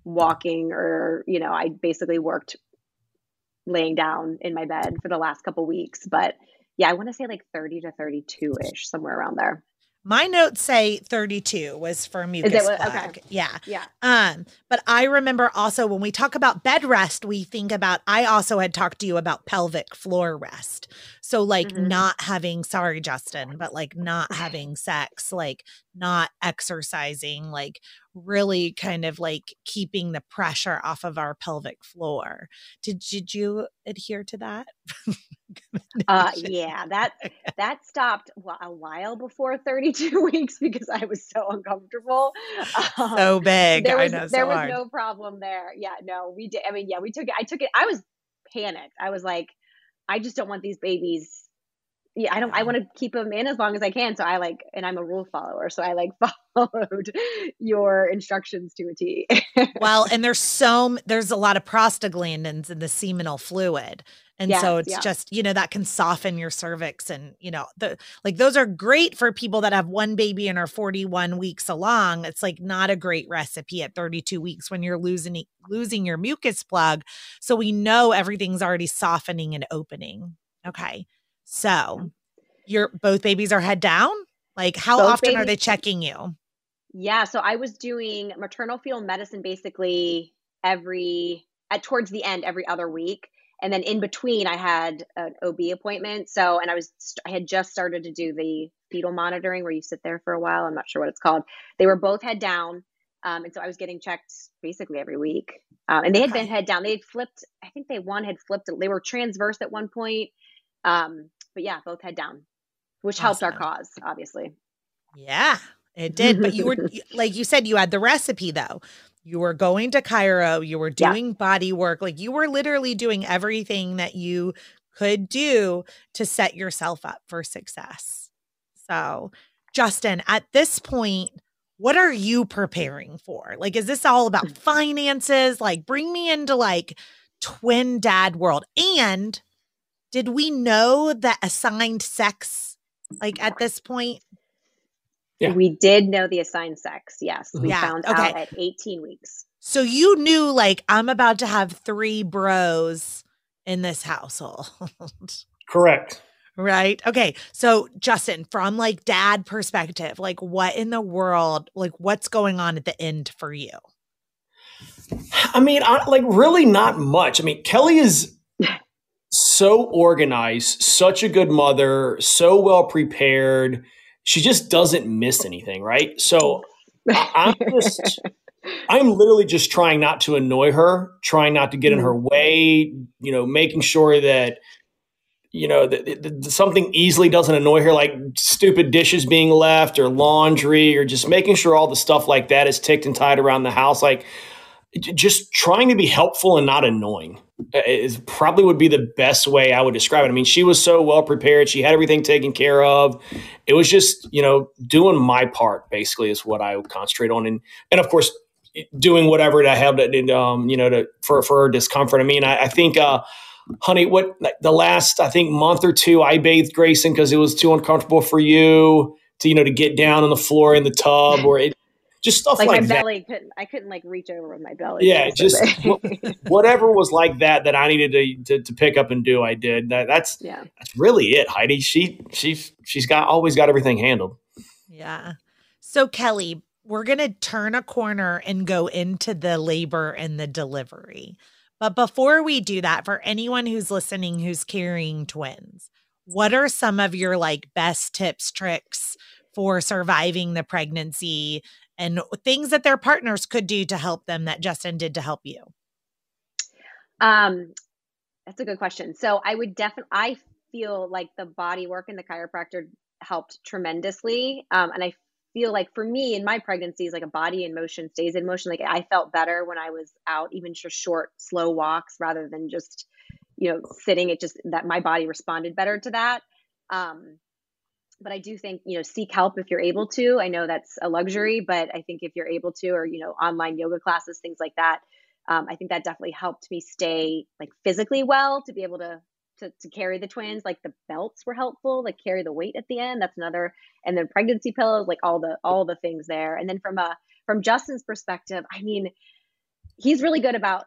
walking or you know i basically worked laying down in my bed for the last couple weeks but yeah i want to say like 30 to 32 ish somewhere around there my notes say 32 was for mucus what, plug. Okay. Yeah. Yeah. Um, but I remember also when we talk about bed rest, we think about I also had talked to you about pelvic floor rest. So like mm-hmm. not having sorry Justin, but like not having sex, like not exercising, like really kind of like keeping the pressure off of our pelvic floor. Did did you adhere to that? uh yeah, that that stopped a while before 32 weeks because I was so uncomfortable. Um, so big. There was, know, there so was hard. no problem there. Yeah, no, we did. I mean, yeah, we took it. I took it. I was panicked. I was like, I just don't want these babies yeah, I don't. I want to keep them in as long as I can. So I like, and I'm a rule follower, so I like followed your instructions to a T. well, and there's so there's a lot of prostaglandins in the seminal fluid, and yes, so it's yeah. just you know that can soften your cervix, and you know the like those are great for people that have one baby and are 41 weeks along. It's like not a great recipe at 32 weeks when you're losing losing your mucus plug. So we know everything's already softening and opening. Okay. So your both babies are head down? Like how both often babies, are they checking you? Yeah, so I was doing maternal fetal medicine basically every at towards the end every other week and then in between I had an OB appointment. So and I was I had just started to do the fetal monitoring where you sit there for a while. I'm not sure what it's called. They were both head down. Um, and so I was getting checked basically every week. Um, and they had been head down. They had flipped, I think they one had flipped, they were transverse at one point. Um, but yeah, both head down, which awesome. helped our cause, obviously. Yeah, it did. But you were, like you said, you had the recipe though. You were going to chiro, you were doing yeah. body work. Like you were literally doing everything that you could do to set yourself up for success. So, Justin, at this point, what are you preparing for? Like, is this all about finances? Like, bring me into like twin dad world. And did we know the assigned sex like at this point? Yeah. We did know the assigned sex. Yes. We yeah. found okay. out at 18 weeks. So you knew like I'm about to have three bros in this household. Correct. Right. Okay. So, Justin, from like dad perspective, like what in the world, like what's going on at the end for you? I mean, I, like really not much. I mean, Kelly is so organized, such a good mother, so well prepared. She just doesn't miss anything, right? So I'm just, I'm literally just trying not to annoy her, trying not to get in her mm-hmm. way, you know, making sure that, you know, that, something easily doesn't annoy her, like stupid dishes being left or laundry, or just making sure all the stuff like that is ticked and tied around the house. Like, just trying to be helpful and not annoying is probably would be the best way I would describe it. I mean, she was so well prepared. She had everything taken care of. It was just, you know, doing my part basically is what I would concentrate on. And, and of course, doing whatever I have to, um, you know, to, for, for her discomfort. I mean, I, I think, uh, honey, what the last, I think month or two, I bathed Grayson because it was too uncomfortable for you to, you know, to get down on the floor in the tub or it, just stuff like, like my that. belly couldn't I couldn't like reach over with my belly. Yeah, just whatever was like that that I needed to, to, to pick up and do, I did. That, that's yeah, that's really it, Heidi. She she's she's got always got everything handled. Yeah. So Kelly, we're gonna turn a corner and go into the labor and the delivery. But before we do that, for anyone who's listening who's carrying twins, what are some of your like best tips, tricks for surviving the pregnancy and things that their partners could do to help them that Justin did to help you? Um, that's a good question. So I would definitely, I feel like the body work and the chiropractor helped tremendously. Um, and I feel like for me in my pregnancies, like a body in motion stays in motion. Like I felt better when I was out, even just short, slow walks rather than just, you know, sitting. It just that my body responded better to that. Um, but I do think, you know, seek help if you're able to. I know that's a luxury, but I think if you're able to, or, you know, online yoga classes, things like that, um, I think that definitely helped me stay like physically well to be able to, to, to carry the twins. Like the belts were helpful, like carry the weight at the end. That's another, and then pregnancy pillows, like all the, all the things there. And then from a, from Justin's perspective, I mean, he's really good about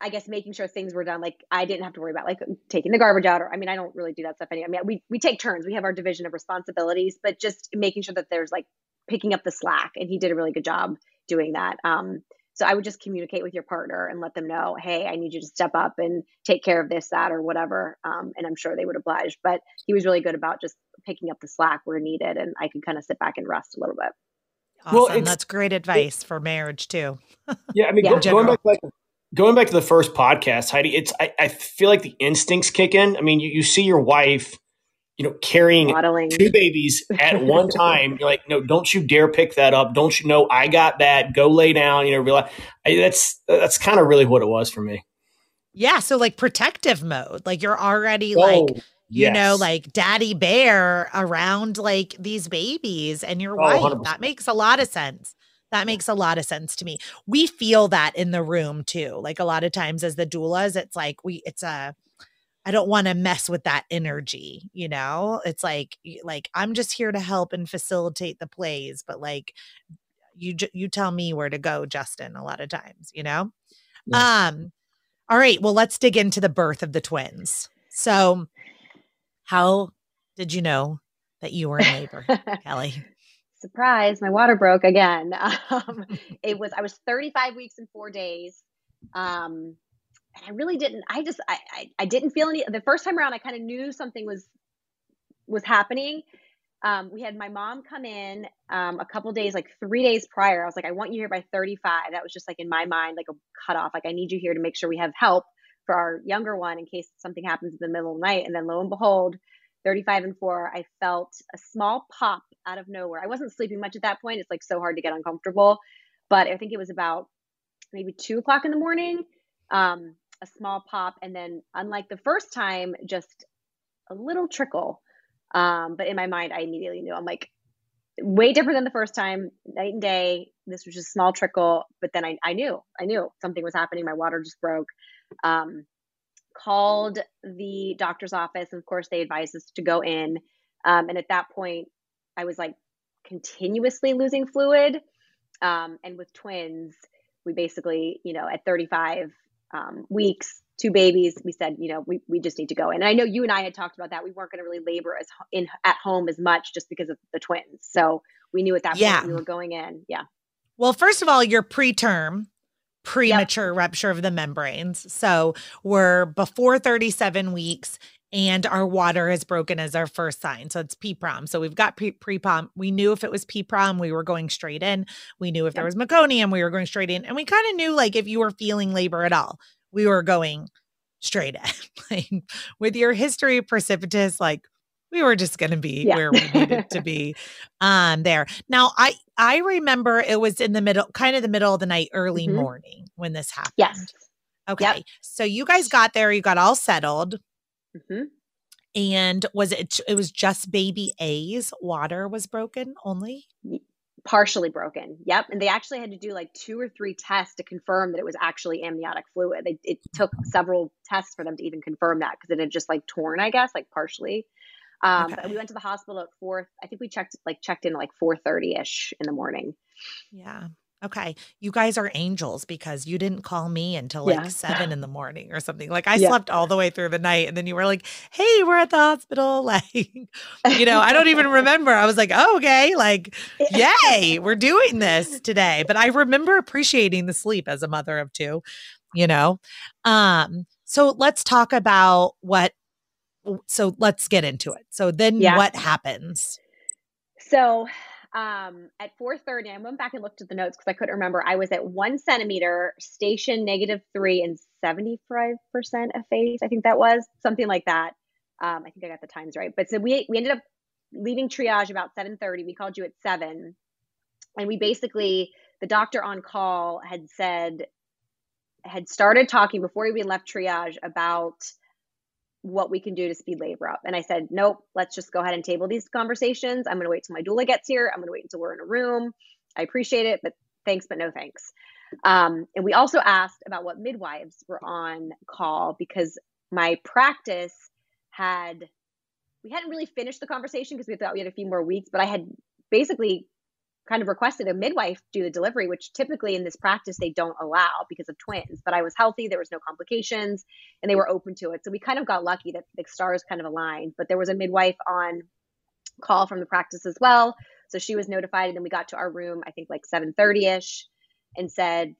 I guess making sure things were done. Like I didn't have to worry about like taking the garbage out, or I mean, I don't really do that stuff anymore. I mean, we we take turns. We have our division of responsibilities, but just making sure that there's like picking up the slack, and he did a really good job doing that. Um, so I would just communicate with your partner and let them know, hey, I need you to step up and take care of this, that, or whatever. Um, and I'm sure they would oblige. But he was really good about just picking up the slack where needed, and I could kind of sit back and rest a little bit. Awesome. Well, that's great advice it, for marriage too. yeah, I mean, yeah. Go, going back like going back to the first podcast, Heidi, it's I, I feel like the instincts kick in. I mean, you, you see your wife, you know, carrying Modeling. two babies at one time. You're like, no, don't you dare pick that up. Don't you know I got that? Go lay down. You know, realize I, that's that's kind of really what it was for me. Yeah, so like protective mode, like you're already oh, like you yes. know, like daddy bear around like these babies and your oh, wife. 100%. That makes a lot of sense. That makes a lot of sense to me. We feel that in the room too. Like a lot of times as the doulas, it's like we it's a I don't want to mess with that energy, you know? It's like like I'm just here to help and facilitate the plays, but like you you tell me where to go, Justin, a lot of times, you know? Yeah. Um all right, well let's dig into the birth of the twins. So how did you know that you were in labor, Kelly? Surprise, my water broke again. Um, it was I was 35 weeks and four days. Um, and I really didn't. I just I, I, I didn't feel any. The first time around, I kind of knew something was was happening. Um, we had my mom come in um, a couple days, like three days prior. I was like, I want you here by 35. That was just like in my mind, like a cutoff. Like I need you here to make sure we have help for our younger one in case something happens in the middle of the night. And then lo and behold, 35 and 4, I felt a small pop out of nowhere. I wasn't sleeping much at that point. It's like so hard to get uncomfortable. But I think it was about maybe two o'clock in the morning, um, a small pop. And then, unlike the first time, just a little trickle. Um, but in my mind, I immediately knew I'm like, way different than the first time, night and day. This was just a small trickle. But then I, I knew, I knew something was happening. My water just broke. Um, called the doctor's office. And of course, they advised us to go in. Um, and at that point, I was like continuously losing fluid. Um, and with twins, we basically, you know, at 35 um, weeks, two babies, we said, you know, we, we just need to go in. And I know you and I had talked about that. We weren't going to really labor as in at home as much just because of the twins. So we knew at that yeah. point we were going in. Yeah. Well, first of all, you're preterm, premature yep. rupture of the membranes. So we're before 37 weeks and our water is broken as our first sign. So it's PPROM. So we've got pre prom. We knew if it was PPROM, we were going straight in. We knew if yep. there was meconium, we were going straight in. And we kind of knew like if you were feeling labor at all, we were going straight in. like with your history precipitous, like we were just going to be yeah. where we needed to be um there now i i remember it was in the middle kind of the middle of the night early mm-hmm. morning when this happened yes okay yep. so you guys got there you got all settled mm-hmm. and was it it was just baby a's water was broken only partially broken. Yep. And they actually had to do like two or three tests to confirm that it was actually amniotic fluid. They, it took several tests for them to even confirm that because it had just like torn, I guess, like partially. Um, okay. But we went to the hospital at four. I think we checked like checked in like four thirty ish in the morning. Yeah. Okay. You guys are angels because you didn't call me until like yeah. seven in the morning or something. Like I yeah. slept all the way through the night and then you were like, hey, we're at the hospital. Like, you know, I don't even remember. I was like, oh, okay. Like, yay, we're doing this today. But I remember appreciating the sleep as a mother of two, you know. Um, so let's talk about what so let's get into it. So then yeah. what happens? So um, at 4.30 i went back and looked at the notes because i couldn't remember i was at one centimeter station negative three and 75% effaced i think that was something like that um, i think i got the times right but so we, we ended up leaving triage about 7.30 we called you at 7 and we basically the doctor on call had said had started talking before we left triage about what we can do to speed labor up. And I said, nope, let's just go ahead and table these conversations. I'm going to wait till my doula gets here. I'm going to wait until we're in a room. I appreciate it, but thanks, but no thanks. Um, and we also asked about what midwives were on call because my practice had, we hadn't really finished the conversation because we thought we had a few more weeks, but I had basically kind of requested a midwife do the delivery, which typically in this practice they don't allow because of twins. But I was healthy, there was no complications, and they were open to it. So we kind of got lucky that the stars kind of aligned. But there was a midwife on call from the practice as well. So she was notified, and then we got to our room, I think like 7:30 ish, and said,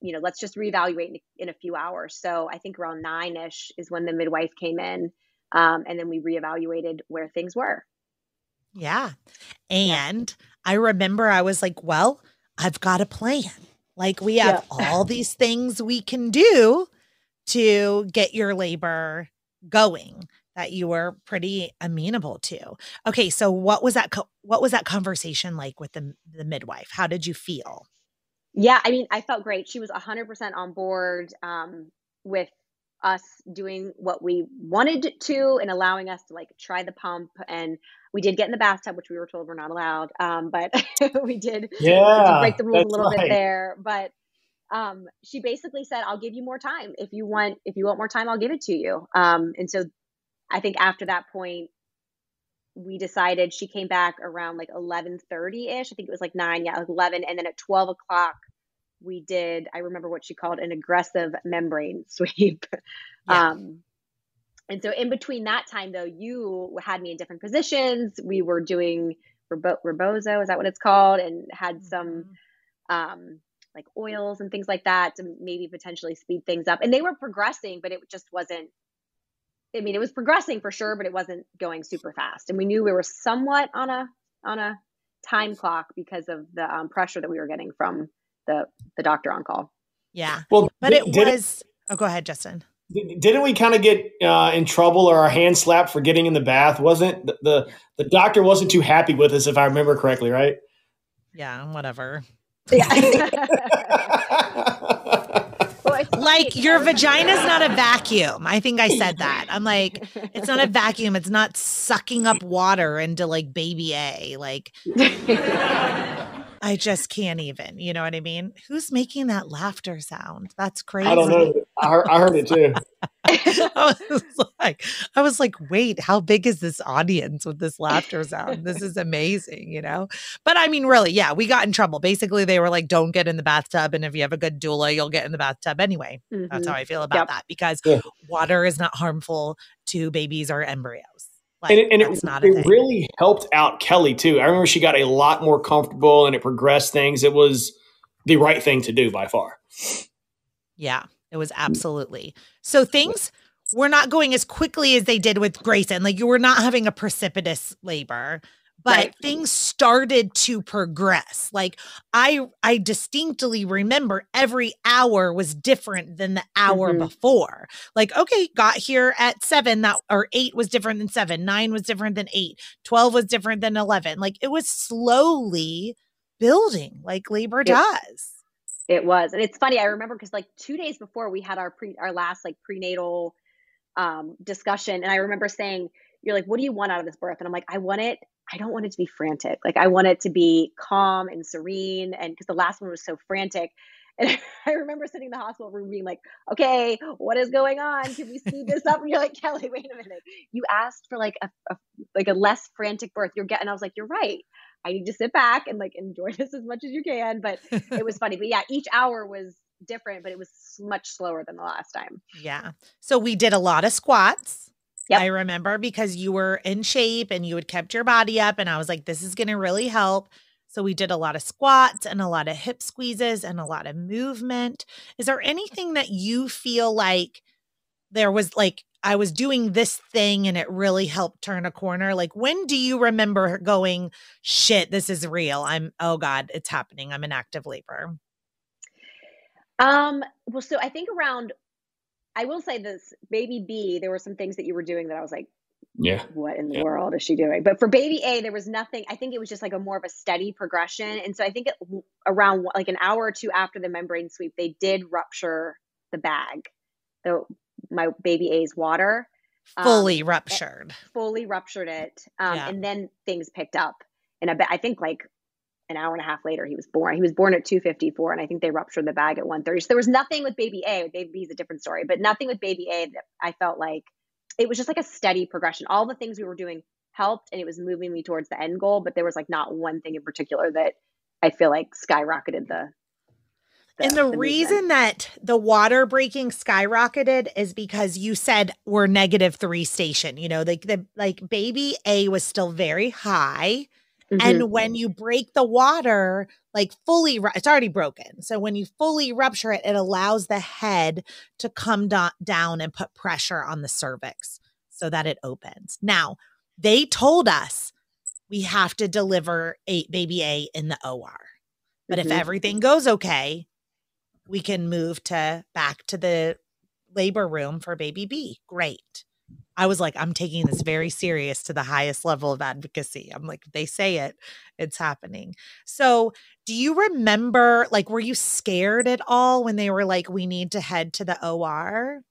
you know, let's just reevaluate in, in a few hours. So I think around nine ish is when the midwife came in, um, and then we reevaluated where things were. Yeah. And yeah. I remember I was like, well, I've got a plan. Like we have yeah. all these things we can do to get your labor going that you were pretty amenable to. Okay, so what was that co- what was that conversation like with the the midwife? How did you feel? Yeah, I mean, I felt great. She was 100% on board um, with us doing what we wanted to and allowing us to like try the pump. And we did get in the bathtub which we were told we're not allowed um, but we did, yeah, we did break the rules a little right. bit there. But um, she basically said i'll give you more time. If you want if you want more time i'll give it to you. Um, and so i think after that point we decided she came back around like 11.30ish i think it was like 9 yeah 11 and then at 12 o'clock we did i remember what she called an aggressive membrane sweep. Yeah. um, and so in between that time though you had me in different positions. We were doing rebozo is that what it's called? And had some mm-hmm. um, like oils and things like that to maybe potentially speed things up. And they were progressing but it just wasn't i mean it was progressing for sure but it wasn't going super fast. And we knew we were somewhat on a on a time clock because of the um, pressure that we were getting from the the doctor on call. Yeah. Well, but it was. It, oh, go ahead, Justin. Didn't we kind of get uh, in trouble or our hand slapped for getting in the bath? Wasn't the, the the doctor wasn't too happy with us, if I remember correctly, right? Yeah, whatever. Yeah. like your vagina's not a vacuum. I think I said that. I'm like, it's not a vacuum. It's not sucking up water into like baby A. Like I just can't even. You know what I mean? Who's making that laughter sound? That's crazy. I don't know. I heard, I heard it too. I was like, I was like, wait, how big is this audience with this laughter sound? This is amazing, you know? But I mean, really, yeah, we got in trouble. Basically, they were like, don't get in the bathtub. And if you have a good doula, you'll get in the bathtub anyway. Mm-hmm. That's how I feel about yep. that because yeah. water is not harmful to babies or embryos. Like, and, it, and it, it really helped out Kelly too. I remember she got a lot more comfortable and it progressed things. It was the right thing to do by far. Yeah, it was absolutely. So things were not going as quickly as they did with Grayson. Like you were not having a precipitous labor but right. things started to progress like i i distinctly remember every hour was different than the hour mm-hmm. before like okay got here at 7 that or 8 was different than 7 9 was different than 8 12 was different than 11 like it was slowly building like labor it, does it was and it's funny i remember because like 2 days before we had our pre our last like prenatal um discussion and i remember saying you're like, what do you want out of this birth? And I'm like, I want it I don't want it to be frantic. Like I want it to be calm and serene. And because the last one was so frantic. And I remember sitting in the hospital room being like, okay, what is going on? Can we speed this up? And you're like, Kelly, wait a minute. You asked for like a, a like a less frantic birth. You're getting, I was like, you're right. I need to sit back and like enjoy this as much as you can. But it was funny. But yeah, each hour was different, but it was much slower than the last time. Yeah. So we did a lot of squats. Yep. I remember because you were in shape and you had kept your body up. And I was like, this is going to really help. So we did a lot of squats and a lot of hip squeezes and a lot of movement. Is there anything that you feel like there was like, I was doing this thing and it really helped turn a corner? Like, when do you remember going, shit, this is real? I'm, oh God, it's happening. I'm in active labor. Um, well, so I think around I will say this baby B, there were some things that you were doing that I was like, yeah, what in the yeah. world is she doing? But for baby A, there was nothing. I think it was just like a more of a steady progression. And so I think it, around like an hour or two after the membrane sweep, they did rupture the bag, the my baby A's water fully um, ruptured, fully ruptured it, um, yeah. and then things picked up. And I bet I think like an hour and a half later he was born. He was born at 254 and i think they ruptured the bag at 130 so there was nothing with baby a baby b is a different story but nothing with baby a that i felt like it was just like a steady progression. All the things we were doing helped and it was moving me towards the end goal but there was like not one thing in particular that i feel like skyrocketed the, the and the, the reason movement. that the water breaking skyrocketed is because you said we're negative three station you know like the like baby a was still very high Mm-hmm. And when you break the water, like fully, it's already broken. So when you fully rupture it, it allows the head to come do- down and put pressure on the cervix so that it opens. Now, they told us we have to deliver a baby A in the OR. But mm-hmm. if everything goes okay, we can move to back to the labor room for baby B. Great. I was like, I'm taking this very serious to the highest level of advocacy. I'm like, they say it, it's happening. So, do you remember, like, were you scared at all when they were like, we need to head to the OR?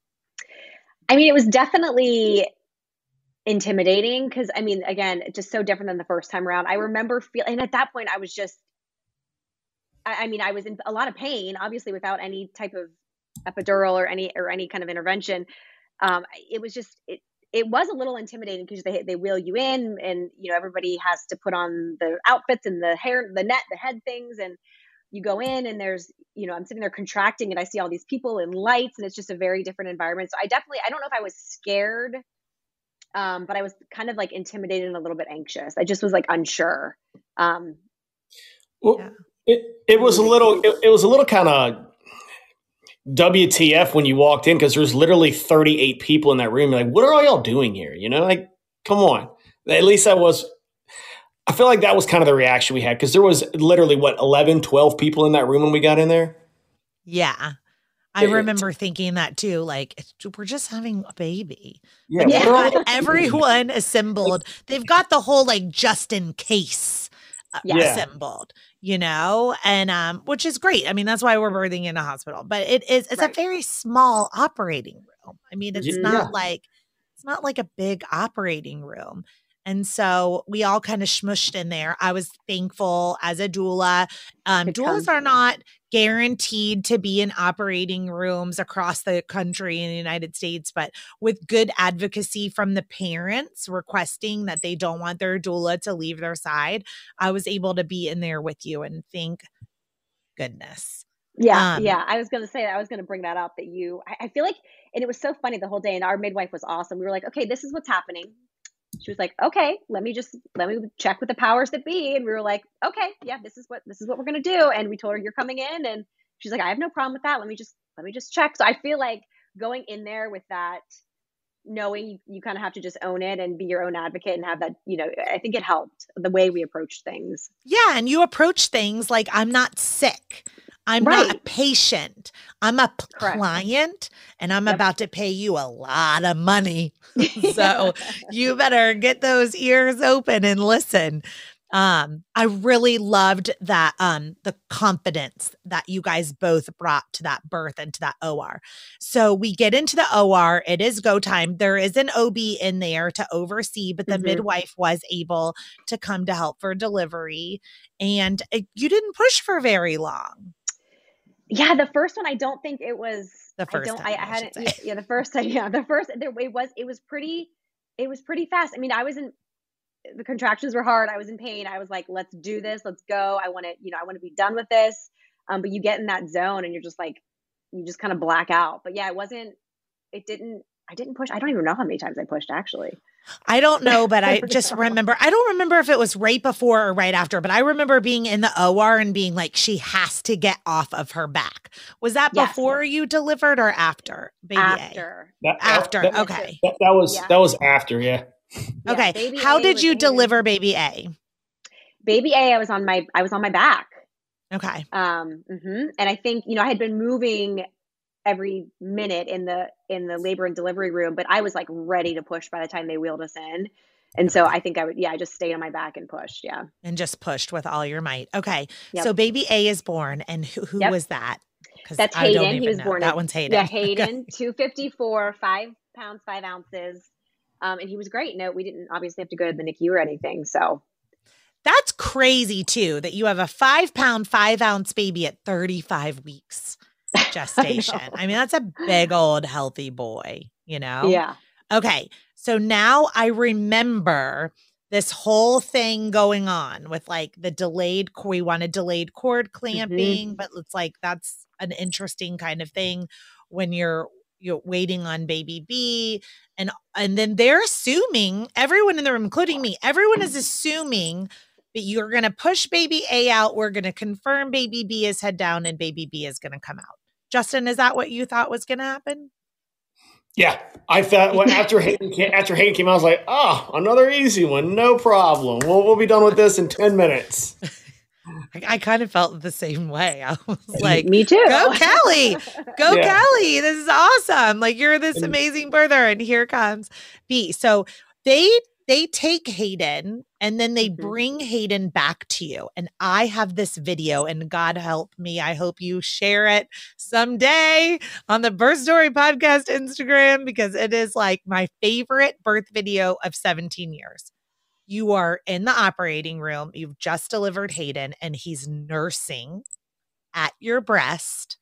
I mean, it was definitely intimidating because, I mean, again, just so different than the first time around. I remember feeling, and at that point, I was just, I, I mean, I was in a lot of pain, obviously, without any type of epidural or any or any kind of intervention um, it was just it, it was a little intimidating because they they wheel you in and you know everybody has to put on the outfits and the hair the net the head things and you go in and there's you know i'm sitting there contracting and i see all these people and lights and it's just a very different environment. So i definitely i don't know if i was scared um, but i was kind of like intimidated and a little bit anxious. I just was like unsure. Um, well yeah. it, it was a little it, it was a little kind of WTF when you walked in because there's literally 38 people in that room. You're like, what are all y'all doing here? You know, like, come on. At least that was, I feel like that was kind of the reaction we had because there was literally what, 11, 12 people in that room when we got in there? Yeah. I remember thinking that too. Like, we're just having a baby. Yeah. Like, yeah. everyone assembled. They've got the whole like just in case uh, yeah. assembled you know, and um, which is great. I mean, that's why we're birthing in a hospital, but it is it's right. a very small operating room. I mean, it's yeah. not like it's not like a big operating room. And so we all kind of smushed in there. I was thankful as a doula. Um, doulas are not guaranteed to be in operating rooms across the country in the United States, but with good advocacy from the parents requesting that they don't want their doula to leave their side, I was able to be in there with you and thank goodness. Yeah, um, yeah. I was going to say. I was going to bring that up that you, I, I feel like, and it was so funny the whole day. And our midwife was awesome. We were like, okay, this is what's happening. She was like, okay, let me just, let me check with the powers that be. And we were like, okay, yeah, this is what, this is what we're to do. And we told her, you're coming in. And she's like, I have no problem with that. Let me just, let me just check. So I feel like going in there with that, knowing you, you kind of have to just own it and be your own advocate and have that, you know, I think it helped the way we approach things. Yeah. And you approach things like, I'm not sick. I'm right. not a patient. I'm a Correct. client and I'm yep. about to pay you a lot of money. so you better get those ears open and listen. Um, I really loved that um the confidence that you guys both brought to that birth and to that OR. So we get into the OR, it is go time. There is an OB in there to oversee, but the mm-hmm. midwife was able to come to help for delivery. And it, you didn't push for very long. Yeah, the first one I don't think it was the first. I don't. Time, I, I hadn't. Yeah, yeah, the first time. Yeah, the first. There, it was. It was pretty. It was pretty fast. I mean, I was in. The contractions were hard. I was in pain. I was like, "Let's do this. Let's go. I want to. You know, I want to be done with this." Um, but you get in that zone, and you're just like, you just kind of black out. But yeah, it wasn't. It didn't. I didn't push. I don't even know how many times I pushed actually. I don't know, but I just remember. I don't remember if it was right before or right after, but I remember being in the OR and being like, she has to get off of her back. Was that yes. before you delivered or after? Baby after. That, after. That, okay. That, that was yeah. that was after. Yeah. Yeah okay. How a did you deliver baby A? Baby A, I was on my I was on my back. Okay. Um. Mm-hmm. And I think you know I had been moving every minute in the in the labor and delivery room but i was like ready to push by the time they wheeled us in and so i think i would yeah i just stayed on my back and pushed yeah and just pushed with all your might okay yep. so baby a is born and who, who yep. was that that's hayden he was know. born that one's hayden yeah hayden 254 five pounds five ounces um, and he was great no we didn't obviously have to go to the nicu or anything so that's crazy too that you have a five pound five ounce baby at 35 weeks gestation. I, I mean, that's a big old healthy boy, you know? Yeah. Okay. So now I remember this whole thing going on with like the delayed we wanted delayed cord mm-hmm. clamping, mm-hmm. but it's like that's an interesting kind of thing when you're you're waiting on baby B and and then they're assuming everyone in the room including me everyone is assuming that you're going to push baby A out we're going to confirm baby B is head down and baby B is going to come out Justin, is that what you thought was going to happen? Yeah, I thought well, after Hayden came, after Hayden came out, I was like, oh, another easy one, no problem. We'll we'll be done with this in ten minutes. I, I kind of felt the same way. I was like, me too. Go Kelly, go yeah. Kelly. This is awesome. Like you're this amazing birther, and here comes B. So they they take Hayden and then they mm-hmm. bring Hayden back to you. And I have this video, and God help me, I hope you share it someday on the Birth Story Podcast Instagram because it is like my favorite birth video of 17 years. You are in the operating room, you've just delivered Hayden, and he's nursing at your breast.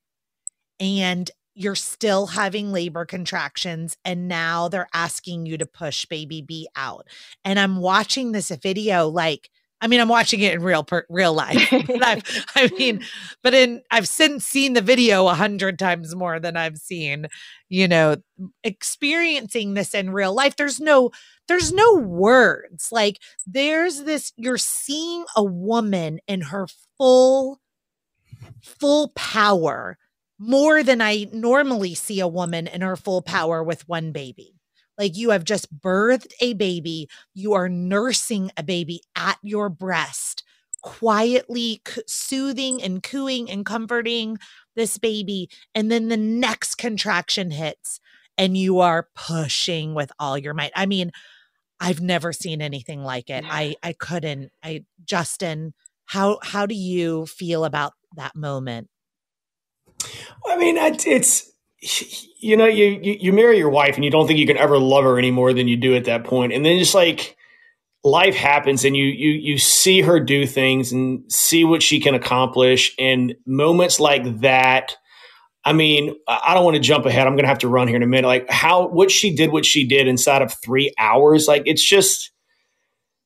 And you're still having labor contractions and now they're asking you to push baby B out. And I'm watching this video like I mean I'm watching it in real per, real life. i mean but in I've since seen the video a hundred times more than I've seen, you know, experiencing this in real life. There's no there's no words. Like there's this you're seeing a woman in her full full power more than I normally see a woman in her full power with one baby. Like you have just birthed a baby, you are nursing a baby at your breast, quietly soothing and cooing and comforting this baby. And then the next contraction hits and you are pushing with all your might. I mean, I've never seen anything like it. I I couldn't. I Justin, how how do you feel about that moment? I mean, it's you know, you, you you marry your wife and you don't think you can ever love her any more than you do at that point, and then just like life happens and you you you see her do things and see what she can accomplish and moments like that I mean, I don't want to jump ahead. I'm going to have to run here in a minute. Like how what she did, what she did inside of three hours, like it's just,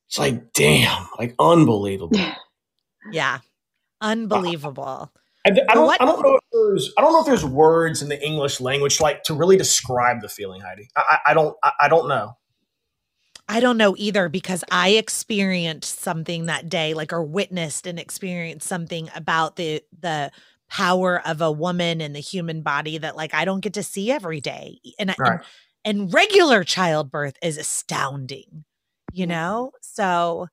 it's like damn, like unbelievable. Yeah, unbelievable. I, I don't, I don't know if there's, I don't know if there's words in the English language like to really describe the feeling, Heidi. I, I don't, I, don't know. I don't know either because I experienced something that day, like or witnessed and experienced something about the the power of a woman in the human body that like I don't get to see every day. And right. and, and regular childbirth is astounding, you mm. know? So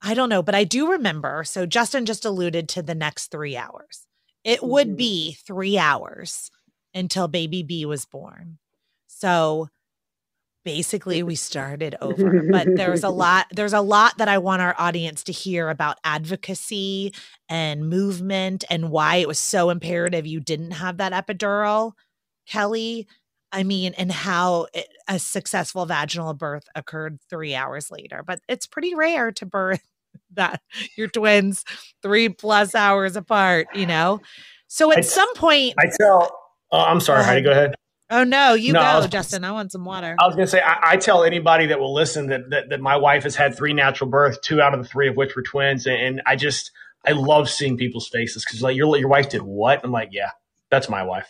I don't know, but I do remember. So Justin just alluded to the next 3 hours. It would mm-hmm. be 3 hours until baby B was born. So basically we started over but there's a lot there's a lot that i want our audience to hear about advocacy and movement and why it was so imperative you didn't have that epidural kelly i mean and how it, a successful vaginal birth occurred three hours later but it's pretty rare to birth that your twins three plus hours apart you know so at I, some point i tell uh, i'm sorry heidi go ahead Oh no, you no, go, I was, Justin. I want some water. I was going to say, I, I, tell anybody that will listen that, that, that my wife has had three natural births, two out of the three of which were twins, and, and I just I love seeing people's faces because like your your wife did what? I'm like, yeah, that's my wife.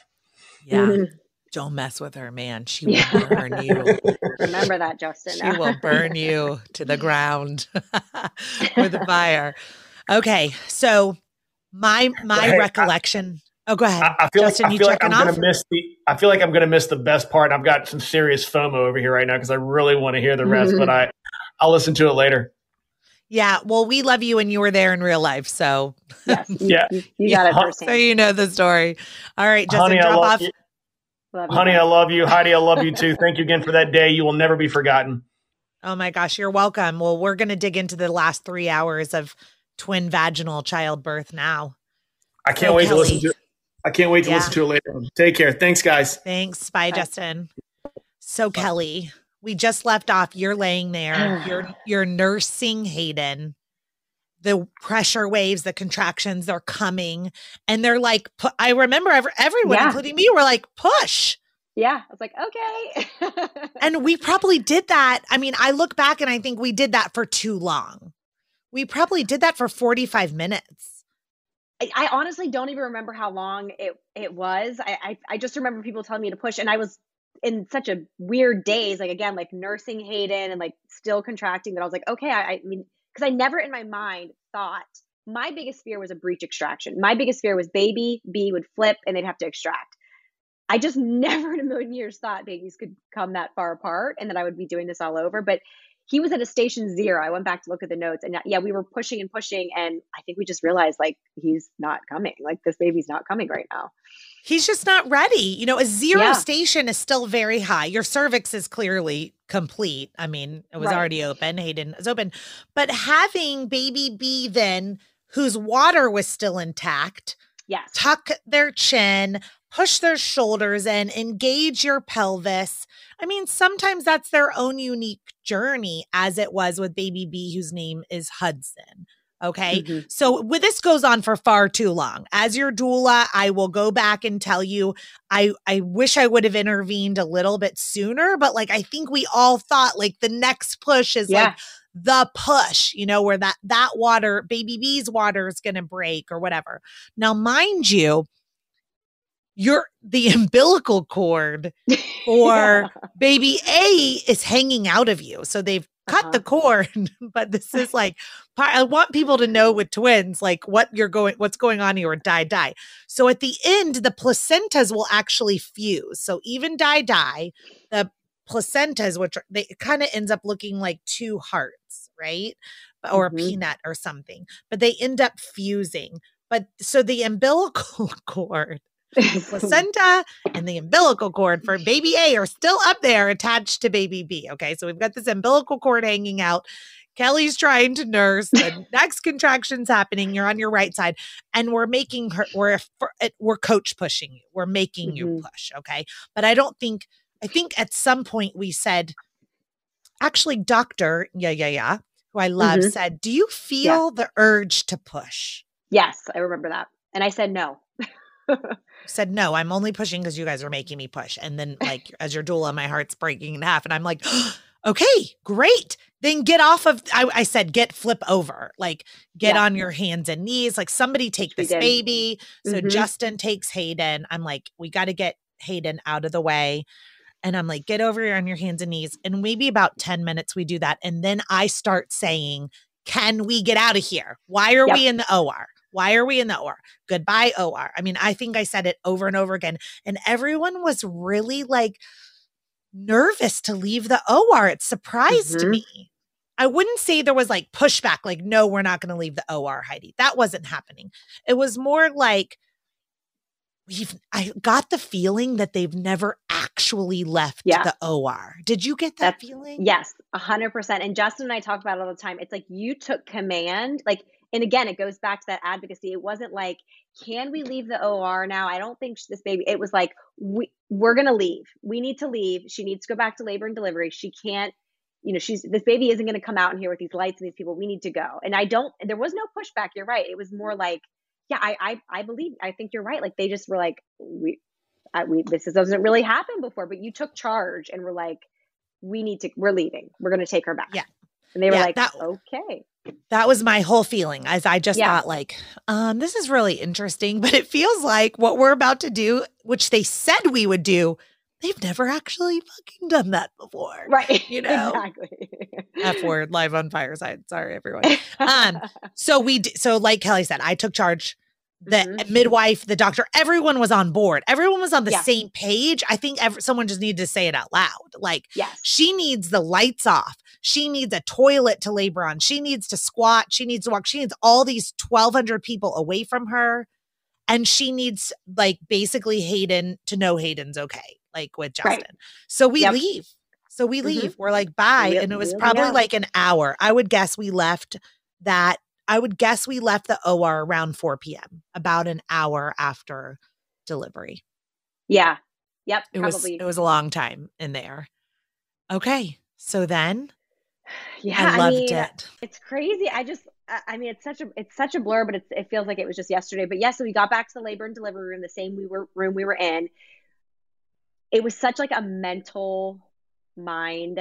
Yeah. Mm-hmm. Don't mess with her, man. She will yeah. burn you. Remember that, Justin. She will burn you to the ground with a fire. Okay, so my my hey, recollection. Oh, go ahead. I, I feel Justin, like, I feel like I'm going to miss the. I feel like I'm going to miss the best part. I've got some serious FOMO over here right now because I really want to hear the rest, mm-hmm. but I, I'll listen to it later. Yeah, well, we love you and you were there in real life, so yes, yeah, you, you got it So you know the story. All right, Justin, honey, drop off. You. Honey, I love you. Heidi, I love you too. Thank you again for that day. You will never be forgotten. Oh my gosh, you're welcome. Well, we're going to dig into the last three hours of twin vaginal childbirth now. I can't so wait Kelly, to listen to it. I can't wait to yeah. listen to it later. Take care. Thanks, guys. Thanks. Bye, Bye. Justin. So, Bye. Kelly, we just left off. You're laying there. you're you're nursing Hayden. The pressure waves, the contractions, they're coming, and they're like. Pu- I remember every, everyone, yeah. including me, were like, "Push." Yeah, I was like, okay. and we probably did that. I mean, I look back and I think we did that for too long. We probably did that for 45 minutes. I, I, honestly don't even remember how long it it was. I, I, I just remember people telling me to push, and I was in such a weird daze. Like again, like nursing Hayden and like still contracting. That I was like, okay. I, I mean, because I never in my mind thought my biggest fear was a breech extraction. My biggest fear was baby B would flip and they'd have to extract. I just never in a million years thought babies could come that far apart and that I would be doing this all over. But he was at a station zero. I went back to look at the notes and yeah, we were pushing and pushing. And I think we just realized like he's not coming. Like this baby's not coming right now. He's just not ready. You know, a zero yeah. station is still very high. Your cervix is clearly complete. I mean, it was right. already open. Hayden is open. But having baby B then, whose water was still intact, yes. tuck their chin, push their shoulders in, engage your pelvis. I mean, sometimes that's their own unique journey, as it was with baby B, whose name is Hudson. Okay. Mm-hmm. So with this goes on for far too long. As your doula, I will go back and tell you I I wish I would have intervened a little bit sooner, but like I think we all thought like the next push is yeah. like the push, you know, where that that water, baby B's water is going to break or whatever. Now mind you, your the umbilical cord for yeah. baby A is hanging out of you. So they've cut uh-huh. the cord, but this is like I want people to know with twins like what you're going what's going on here or di di. So at the end the placentas will actually fuse. So even di di the placentas which are, they kind of ends up looking like two hearts, right? Or mm-hmm. a peanut or something. But they end up fusing. But so the umbilical cord the placenta and the umbilical cord for baby A are still up there attached to baby B. Okay, so we've got this umbilical cord hanging out. Kelly's trying to nurse. The next contraction's happening. You're on your right side, and we're making her. We're we're coach pushing you. We're making mm-hmm. you push. Okay, but I don't think. I think at some point we said, actually, doctor, yeah, yeah, yeah, who I love, mm-hmm. said, Do you feel yeah. the urge to push? Yes, I remember that. And I said no. said no i'm only pushing because you guys are making me push and then like as your doula my heart's breaking in half and i'm like okay great then get off of I, I said get flip over like get yeah. on your hands and knees like somebody take this baby so mm-hmm. justin takes hayden i'm like we got to get hayden out of the way and i'm like get over here on your hands and knees and maybe about 10 minutes we do that and then i start saying can we get out of here why are yep. we in the or why are we in the OR? Goodbye, OR. I mean, I think I said it over and over again. And everyone was really like nervous to leave the OR. It surprised mm-hmm. me. I wouldn't say there was like pushback, like, no, we're not going to leave the OR, Heidi. That wasn't happening. It was more like, we've, I got the feeling that they've never actually left yeah. the OR. Did you get that That's, feeling? Yes, 100%. And Justin and I talk about it all the time. It's like you took command, like, and again, it goes back to that advocacy. It wasn't like, can we leave the OR now? I don't think this baby, it was like, we, we're going to leave. We need to leave. She needs to go back to labor and delivery. She can't, you know, she's, this baby isn't going to come out in here with these lights and these people. We need to go. And I don't, there was no pushback. You're right. It was more like, yeah, I, I, I believe, I think you're right. Like they just were like, we, I, we, this doesn't really happen before, but you took charge and were like, we need to, we're leaving. We're going to take her back. Yeah. And they were yeah, like, that, okay that was my whole feeling as I just yeah. thought like, um, this is really interesting, but it feels like what we're about to do, which they said we would do, they've never actually fucking done that before. Right. You know, exactly. F word live on fireside. Sorry, everyone. Um, so we, d- so like Kelly said, I took charge the mm-hmm. midwife, the doctor, everyone was on board. Everyone was on the yeah. same page. I think ever, someone just needed to say it out loud. Like, yes. she needs the lights off. She needs a toilet to labor on. She needs to squat. She needs to walk. She needs all these 1,200 people away from her. And she needs, like, basically Hayden to know Hayden's okay, like with Justin. Right. So we yep. leave. So we mm-hmm. leave. Mm-hmm. We're like, bye. And it was probably like an hour. I would guess we left that I would guess we left the OR around 4 p.m., about an hour after delivery. Yeah. Yep. It probably. was it was a long time in there. Okay. So then yeah, I loved I mean, it. It's crazy. I just I mean it's such a it's such a blur, but it's, it feels like it was just yesterday. But yes, yeah, so we got back to the labor and delivery room, the same we were room we were in. It was such like a mental mind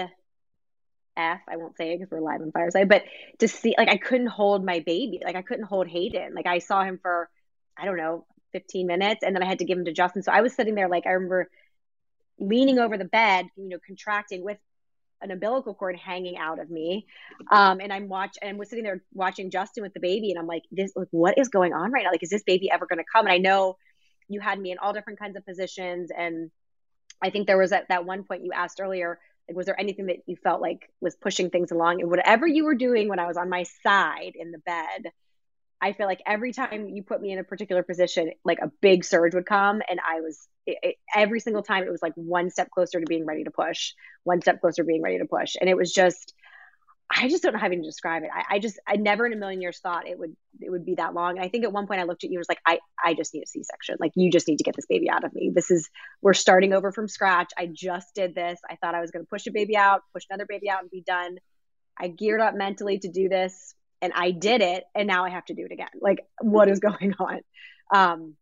F. I won't say it because we're live on Fireside, but to see, like, I couldn't hold my baby. Like, I couldn't hold Hayden. Like, I saw him for, I don't know, 15 minutes, and then I had to give him to Justin. So I was sitting there, like, I remember leaning over the bed, you know, contracting with an umbilical cord hanging out of me. Um, and I'm watch and was sitting there watching Justin with the baby, and I'm like, this, like, what is going on right now? Like, is this baby ever going to come? And I know you had me in all different kinds of positions, and I think there was at that one point you asked earlier like, was there anything that you felt like was pushing things along? And whatever you were doing when I was on my side in the bed, I feel like every time you put me in a particular position, like a big surge would come, and I was it, it, every single time it was like one step closer to being ready to push, one step closer to being ready to push, and it was just I just don't know how to describe it. I, I, just I never in a million years thought it would it would be that long. And I think at one point I looked at you and was like, I I just need a C section. Like you just need to get this baby out of me. This is we're starting over from scratch. I just did this. I thought I was going to push a baby out, push another baby out, and be done. I geared up mentally to do this, and I did it. And now I have to do it again. Like what is going on? Um,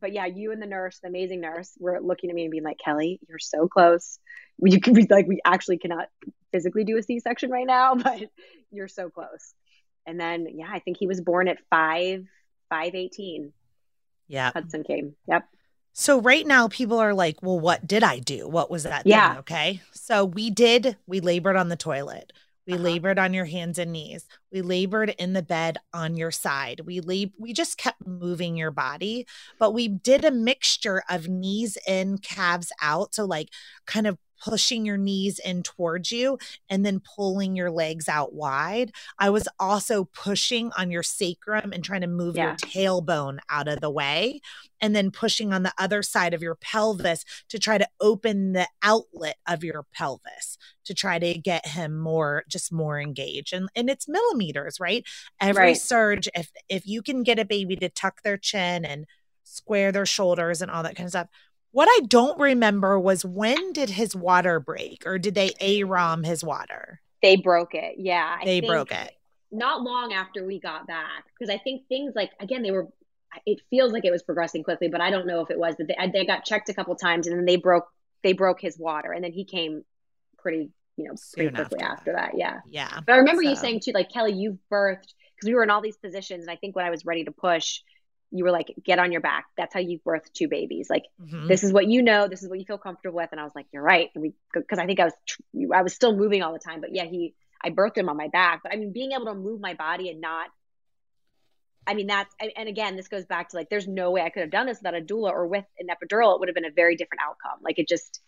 but yeah, you and the nurse, the amazing nurse, were looking at me and being like, Kelly, you're so close. You can be like, we actually cannot physically do a C section right now, but you're so close. And then, yeah, I think he was born at five, five eighteen. Yeah. Hudson came. Yep. So right now people are like, well, what did I do? What was that? Yeah. Thing? Okay. So we did, we labored on the toilet. We uh-huh. labored on your hands and knees. We labored in the bed on your side. We lab- we just kept moving your body, but we did a mixture of knees in, calves out. So like kind of pushing your knees in towards you and then pulling your legs out wide. I was also pushing on your sacrum and trying to move yeah. your tailbone out of the way and then pushing on the other side of your pelvis to try to open the outlet of your pelvis to try to get him more just more engaged and and it's millimeters right every right. surge if if you can get a baby to tuck their chin and square their shoulders and all that kind of stuff what I don't remember was when did his water break or did they AROM his water? They broke it. Yeah. I they broke it. Not long after we got back. Because I think things like, again, they were, it feels like it was progressing quickly, but I don't know if it was. But they, they got checked a couple times and then they broke, they broke his water. And then he came pretty, you know, pretty Soon quickly after, after that. Yeah. Yeah. But I remember so. you saying too, like, Kelly, you've birthed, because we were in all these positions. And I think when I was ready to push, you were like, get on your back. That's how you birth two babies. Like, mm-hmm. this is what you know. This is what you feel comfortable with. And I was like, you're right. And we, because I think I was, I was still moving all the time. But yeah, he, I birthed him on my back. But I mean, being able to move my body and not, I mean, that's, and again, this goes back to like, there's no way I could have done this without a doula or with an epidural. It would have been a very different outcome. Like, it just,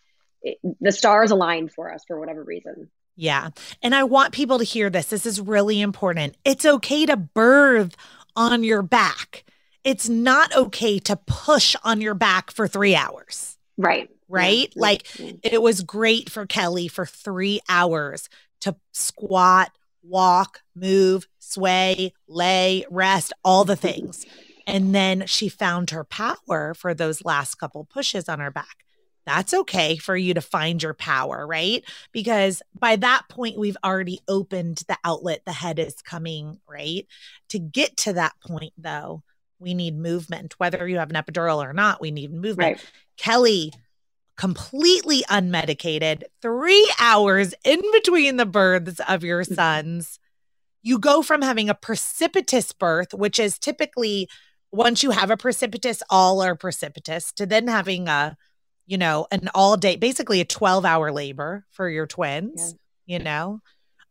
it, the stars aligned for us for whatever reason. Yeah. And I want people to hear this. This is really important. It's okay to birth on your back it's not okay to push on your back for three hours. Right. Right. Yeah. Like it was great for Kelly for three hours to squat, walk, move, sway, lay, rest, all the things. And then she found her power for those last couple pushes on her back. That's okay for you to find your power, right? Because by that point, we've already opened the outlet, the head is coming, right? To get to that point, though, we need movement. Whether you have an epidural or not, we need movement. Right. Kelly, completely unmedicated, three hours in between the births of your mm-hmm. sons. You go from having a precipitous birth, which is typically once you have a precipitous, all are precipitous, to then having a, you know, an all day, basically a 12 hour labor for your twins, yeah. you know,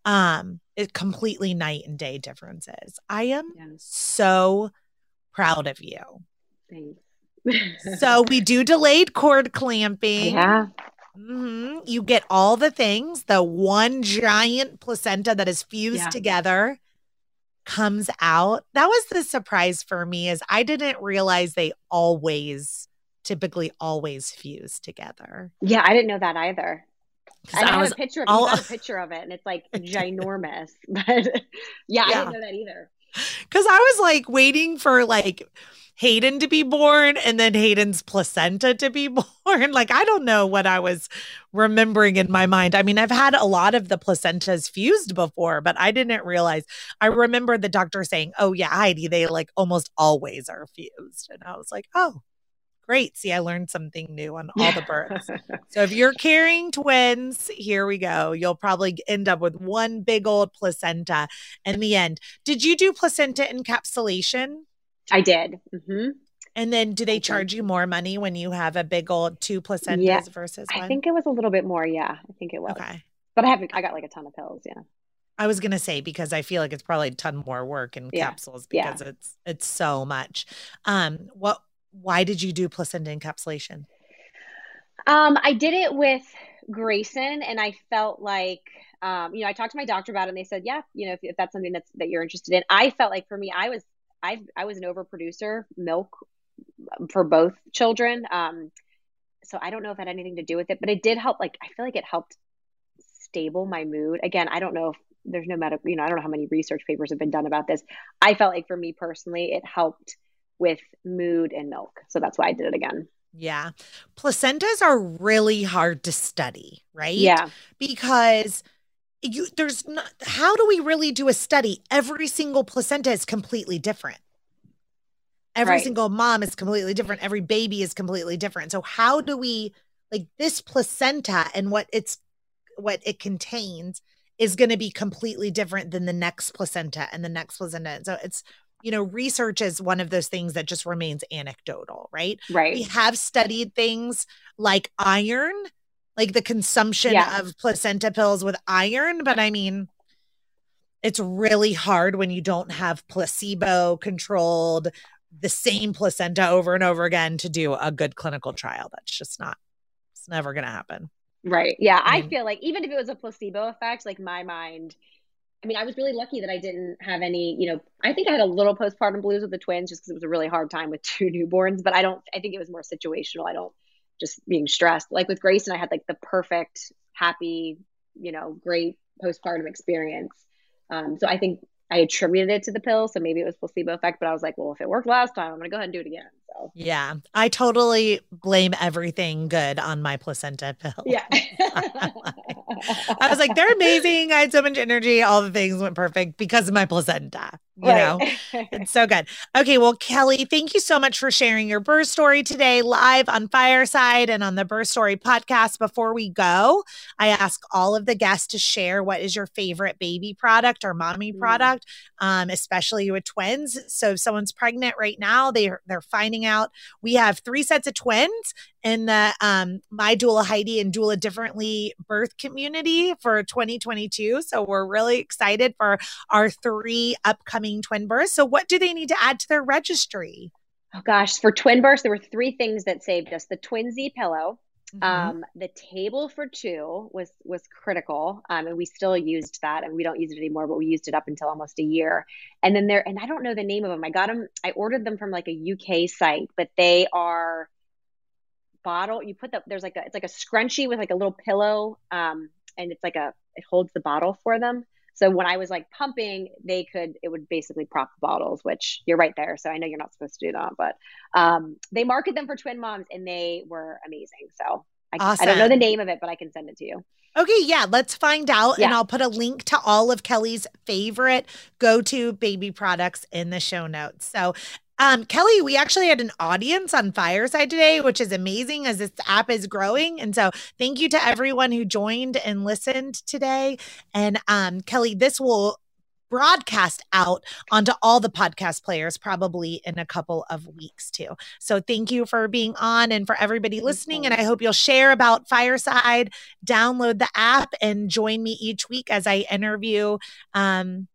um, it completely night and day differences. I am yeah. so proud of you. Thanks. so we do delayed cord clamping. Yeah. Mm-hmm. You get all the things. The one giant placenta that is fused yeah. together comes out. That was the surprise for me is I didn't realize they always typically always fuse together. Yeah, I didn't know that either. I, I have a picture of all, a picture of it and it's like ginormous. But yeah, yeah, I didn't know that either. Cause I was like waiting for like Hayden to be born and then Hayden's placenta to be born. Like, I don't know what I was remembering in my mind. I mean, I've had a lot of the placentas fused before, but I didn't realize. I remember the doctor saying, Oh, yeah, Heidi, they like almost always are fused. And I was like, Oh, great. See, I learned something new on all the births. so if you're carrying twins, here we go. You'll probably end up with one big old placenta in the end. Did you do placenta encapsulation? I did. Mm-hmm. And then do they charge you more money when you have a big old two placentas yeah, versus one? I think it was a little bit more. Yeah, I think it was. Okay. But I haven't, I got like a ton of pills. Yeah. I was gonna say because I feel like it's probably a ton more work in yeah. capsules because yeah. it's it's so much. Um, what why did you do placenta encapsulation? Um, I did it with Grayson, and I felt like, um, you know, I talked to my doctor about it, and they said, yeah, you know, if, if that's something that's that you're interested in. I felt like for me, I was, I, I was an overproducer milk for both children. Um, so I don't know if it had anything to do with it, but it did help. Like I feel like it helped stable my mood. Again, I don't know if there's no medical, you know, I don't know how many research papers have been done about this. I felt like for me personally, it helped with mood and milk. So that's why I did it again. Yeah. Placentas are really hard to study, right? Yeah. Because you there's not how do we really do a study? Every single placenta is completely different. Every right. single mom is completely different. Every baby is completely different. So how do we like this placenta and what it's what it contains is going to be completely different than the next placenta and the next placenta. So it's you know, research is one of those things that just remains anecdotal, right? Right. We have studied things like iron, like the consumption yeah. of placenta pills with iron, but I mean, it's really hard when you don't have placebo controlled the same placenta over and over again to do a good clinical trial. That's just not, it's never going to happen. Right. Yeah. I, mean, I feel like even if it was a placebo effect, like my mind I mean, I was really lucky that I didn't have any, you know, I think I had a little postpartum blues with the twins just because it was a really hard time with two newborns, but I don't, I think it was more situational. I don't just being stressed. Like with Grayson, I had like the perfect, happy, you know, great postpartum experience. Um, so I think I attributed it to the pill. So maybe it was placebo effect, but I was like, well, if it worked last time, I'm going to go ahead and do it again. So yeah, I totally blame everything good on my placenta pill. Yeah. I was like, they're amazing. I had so much energy. All the things went perfect because of my placenta. You right. know, it's so good. Okay. Well, Kelly, thank you so much for sharing your birth story today live on Fireside and on the Birth Story podcast. Before we go, I ask all of the guests to share what is your favorite baby product or mommy mm. product, um, especially with twins. So if someone's pregnant right now, they're, they're finding out we have three sets of twins in the um, My Doula Heidi and Doula Differently birth community for 2022. So we're really excited for our three upcoming twin births. So, what do they need to add to their registry? Oh gosh, for twin births, there were three things that saved us: the Twin Z pillow. Mm-hmm. Um, the table for two was was critical, um, and we still used that, and we don't use it anymore, but we used it up until almost a year. And then there, and I don't know the name of them. I got them. I ordered them from like a UK site, but they are bottle. You put the there's like a it's like a scrunchie with like a little pillow, um, and it's like a it holds the bottle for them. So when I was like pumping, they could it would basically prop the bottles, which you're right there. So I know you're not supposed to do that, but um, they market them for twin moms, and they were amazing. So I, awesome. I don't know the name of it, but I can send it to you. Okay, yeah, let's find out. Yeah. And I'll put a link to all of Kelly's favorite go to baby products in the show notes. So um, Kelly, we actually had an audience on Fireside today, which is amazing as this app is growing. And so thank you to everyone who joined and listened today. And um, Kelly, this will broadcast out onto all the podcast players probably in a couple of weeks too. So thank you for being on and for everybody listening. And I hope you'll share about Fireside, download the app, and join me each week as I interview um,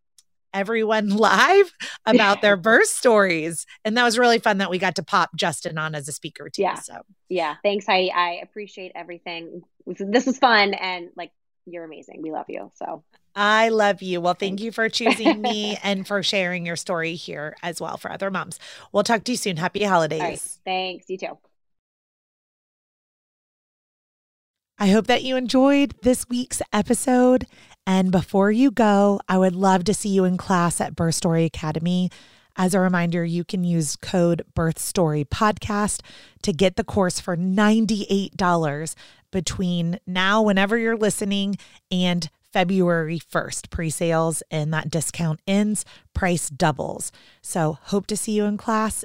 everyone live about their birth stories. And that was really fun that we got to pop Justin on as a speaker too. Yeah. So yeah. Thanks, Heidi. I appreciate everything. This was fun and like you're amazing. We love you. So I love you. Well, thank you for choosing me and for sharing your story here as well for other moms. We'll talk to you soon. Happy holidays. Thanks. You too. I hope that you enjoyed this week's episode. And before you go, I would love to see you in class at Birth Story Academy. As a reminder, you can use code Birth Story Podcast to get the course for $98 between now, whenever you're listening, and February 1st. Pre sales and that discount ends, price doubles. So, hope to see you in class.